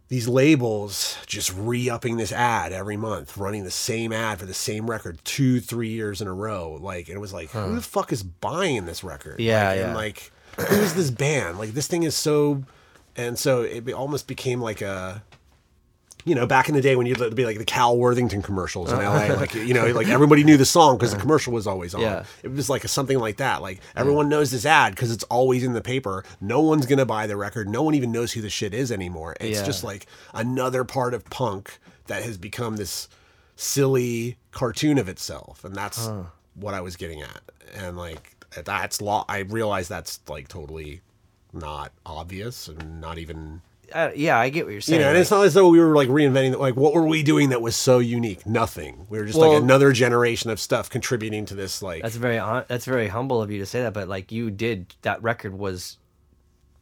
these labels just re-upping this ad every month, running the same ad for the same record two, three years in a row. Like and it was like, who the fuck is buying this record? Yeah, like, yeah. And like, who's this band? Like this thing is so, and so it almost became like a. You know, back in the day when you'd be like the Cal Worthington commercials in LA, uh-huh. like you know, like everybody knew the song because the uh-huh. commercial was always on. Yeah. It was like a, something like that. Like everyone knows this ad because it's always in the paper. No one's gonna buy the record. No one even knows who the shit is anymore. It's Yeah. just like another part of punk that has become this silly cartoon of itself, and that's what I was getting at. And like that's law. I realize that's like totally not obvious and not even Uh, yeah, I get what you're saying. you know. And like- it's not as though we were like reinventing. Like what were we doing that was so unique? Nothing. We were just Well- like another generation of stuff contributing to this. Like That's very that's very humble of you to say that, but like you did that record was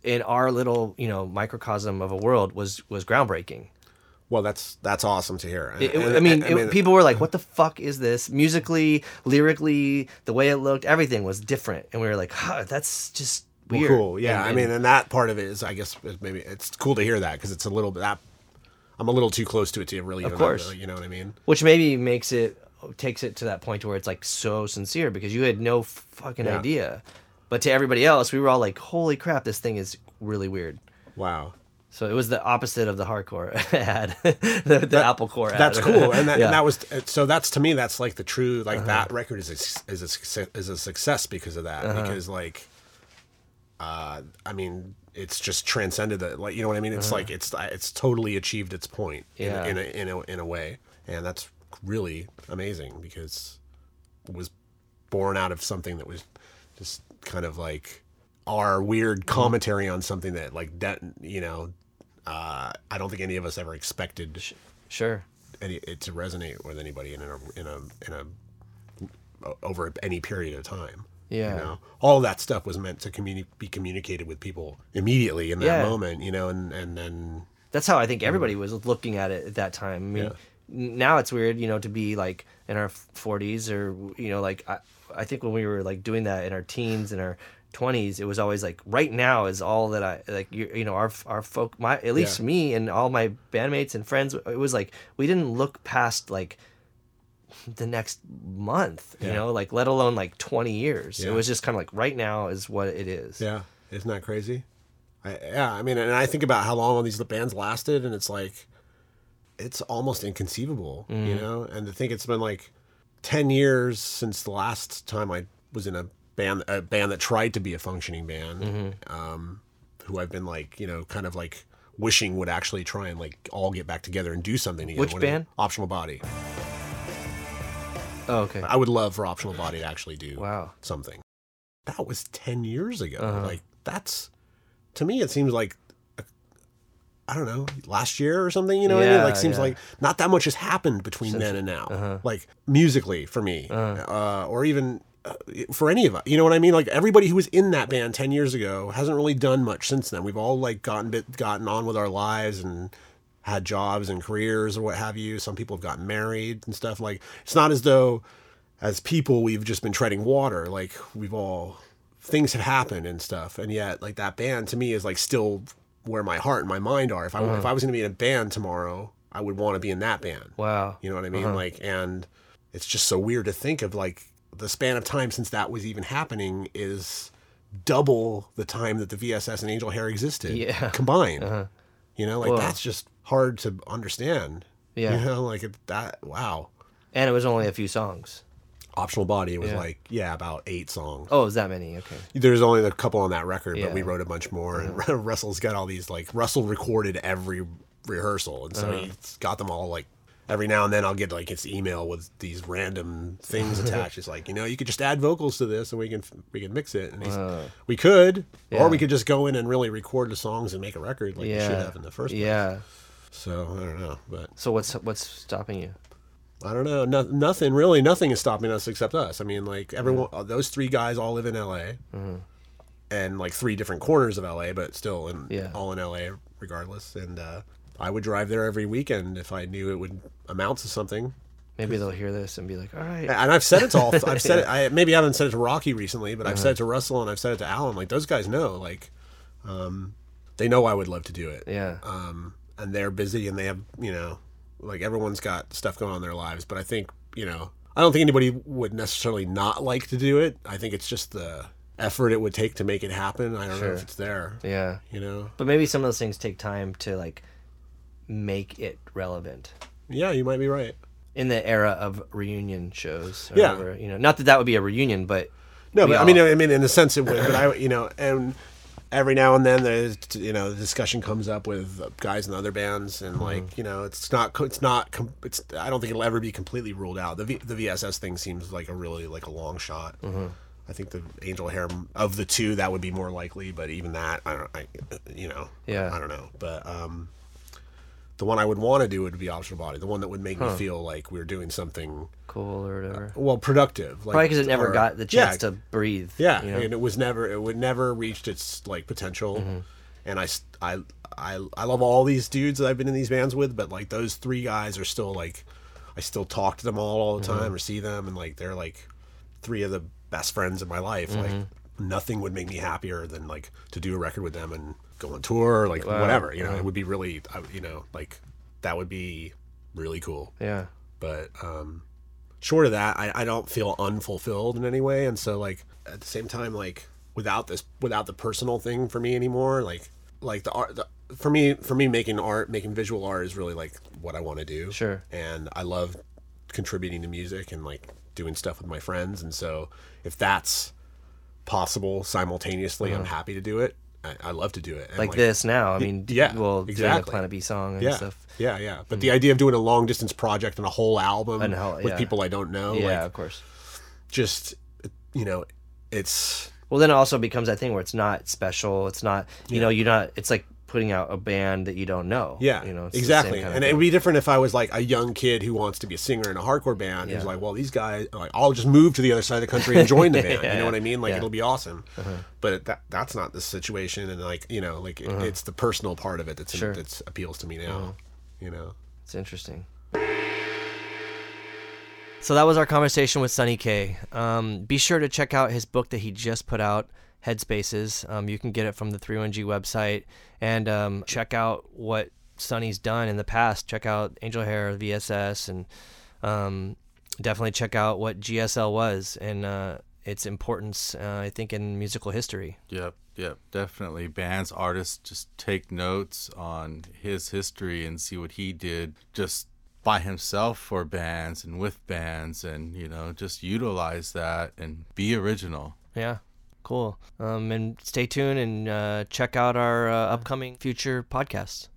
in our little you know microcosm of a world was was groundbreaking. Well, that's that's awesome to hear. It, it- And- I mean, it- people were like, "What the fuck is this?" Musically, lyrically, the way it looked, everything was different, and we were like, huh, "That's just well, weird." cool. Yeah, And- I mean, and- and that part of it is, I guess, maybe it's cool to hear that because it's a little bit that I'm a little too close to it to really. Of course. you know what I mean. which maybe makes it takes it to that point where it's like so sincere because you had no fucking Yeah. idea, but to everybody else, we were all like, "Holy crap, this thing is really weird." Wow. So it was the opposite of the hardcore ad, the, the Apple Core ad. That's cool, and that, Yeah. Uh-huh. and that was so. That's to me, that's like the true like that record is a, is a success, is a success because of that. Uh-huh. Because like, uh, I mean, it's just transcended that. Like, you know what I mean? It's like it's it's totally achieved its point in, Uh-huh. Yeah. in, a, in a in a way, and that's really amazing because it was born out of something that was just kind of like our weird Mm-hmm. commentary on something that like that you know. Uh, I don't think any of us ever expected sure. any it to resonate with anybody in a in a in a over any period of time. Yeah. You know, all that stuff was meant to communi- be communicated with people immediately in that Yeah. moment. You know, and and then That's how I think everybody was looking at it at that time. I mean, Yeah. now it's weird, you know, to be like in our 40s or you know, like I, I think when we were like doing that in our teens and our 20s, it was always like right now is all that I like. You, you know, our our folk, my at least Yeah. me and all my bandmates and friends. It was like we didn't look past like the next month, you know, like let alone like 20 years. It was just kind of like right now is what it is. yeah, isn't that crazy? I, yeah, I mean, and I think about how long all these bands lasted, and it's like, it's almost inconceivable, Mm. you know. And to think it's been like ten years since the last time I was in a band, a band that tried to be a functioning band, Mm-hmm. um, who I've been like, you know, kind of like wishing would actually try and like all get back together and do something together. Which band? Optional Body. Oh, okay. I would love for Optional Body to actually do Wow. something. That was 10 years ago. Uh-huh. Like, that's, to me, it seems like, I don't know, last year or something, you know what I mean? Like, seems yeah. like not that much has happened between then and now. Like, musically for me, uh, or even for any of us. You know what I mean? Like, everybody who was in that band 10 years ago hasn't really done much since then. We've all, like, gotten, bit, gotten on with our lives and, had jobs and careers or what have you. Some people have gotten married and stuff. Like it's not as though as people we've just been treading water. Like we've all things have happened and stuff. And yet like that band to me is like still where my heart and my mind are. If I if uh-huh. I was gonna be in a band tomorrow, I would want to be in that band. Wow. You know what I mean? Uh-huh. Like and it's just so weird to think of like the span of time since that was even happening is double the time that the VSS and Angel Hair existed Yeah. combined. You know, like Whoa. that's just hard to understand. Yeah. You know, like it, that. Wow. And it was only a few songs. Optional Body was Yeah. like yeah, about eight songs. Oh, is that many? Okay. There's only a couple on that record, but we wrote a bunch more. And Russell's got all these like Russell recorded every rehearsal, and so Uh-huh. he's got them all like. Every now and then I'll get like his email with these random things attached. It's like you know you could just add vocals to this and we can we can mix it. And he's, we could, Yeah. or we could just go in and really record the songs and make a record like we should have in the first place. Yeah. So I don't know, but So what's what's stopping you? I don't know. No, nothing really. Nothing is stopping us except us. I mean, like everyone, uh, those three guys all live in L.A. and like three different corners of L.A., but still in Yeah. all in L.A. regardless. And uh, I would drive there every weekend if I knew it would amount to something. Maybe they'll hear this and be like, "All right." And I've said it to all. I've said it. I maybe I haven't said it to Rocky recently, but I've said it to Russell and I've said it to Alan. Like those guys know. Like, um, they know I would love to do it. Yeah. um, and they're busy and they have you know like everyone's got stuff going on in their lives but i think you know i don't think anybody would necessarily not like to do it i think it's just the effort it would take to make it happen i don't know if it's there Yeah. you know But maybe some of those things take time to like make it relevant yeah you might be right in the era of reunion shows. Or Yeah. whatever, you know, not that that would be a reunion, but no but i mean i mean in a sense it would but i you know and every now and then there's you know the discussion comes up with guys in other bands and like you know it's not it's not it's i don't think it'll ever be completely ruled out the v, the vss thing seems like a really like a long shot i think the angel hair of the two that would be more likely but even that i don't I, you know Yeah. i don't know but um the one i would want to do would be optional body the one that would make me feel like we're doing something cool or whatever. well productive like Probably because it never or- got the yeah, chance to breathe. yeah, you know? and it was never it would never reached its like potential. Mm-hmm. And I love all these dudes that I've been in these bands with, but like those three guys are still like I still talk to them all all the Mm-hmm. time or see them and like they're like three of the best friends in my life. Mm-hmm. Like nothing would make me happier than like to do a record with them and go on tour or like whatever, you know. Uh-huh. It would be really you know, like that would be really cool yeah. but um short of that I, I don't feel unfulfilled in any way and so like at the same time like without this without the personal thing for me anymore like like the art the, for me for me making art making visual art is really like what i want to do Sure. and i love contributing to music and like doing stuff with my friends and so if that's possible simultaneously i'm happy to do it I, I love to do it And, Uh-huh. Like, this now. I mean, yeah, well, doing exactly. the Planet B song and yeah, stuff. yeah, yeah. But the idea of doing a long distance project and a whole album And how- with yeah. people I don't know, Yeah, like of course. just you know, it's Well, then it also becomes that thing where it's not special. It's not, you know, you're not. It's like putting out a band that you don't know. yeah, you know, exactly. kind of And it would be different if I was like a young kid who wants to be a singer in a hardcore band. Yeah. Who's like, well, these guys, like, I'll just move to the other side of the country and join the band. Yeah, you know what I mean? Like, yeah. Uh-huh. it'll be awesome. But that that's not the situation. And like, you know, like it, it's the personal part of it that's Sure. Uh-huh. that's appeals to me now. You know. It's interesting. So that was our conversation with Sonny Kay. Um, be sure to check out his book that he just put out, Headspaces. Um, you can get it from the 31G website and um, check out what Sonny's done in the past. Check out Angel Hair, VSS, and um, definitely check out what GSL was. And uh, its importance, uh, I think, in musical history. Yep, yep, definitely. Bands, artists, just take notes on his history and see what he did just by himself for bands and with bands, and you know, just utilize that and be original. Yeah, cool. Um, and stay tuned and uh, check out our uh, upcoming future podcasts.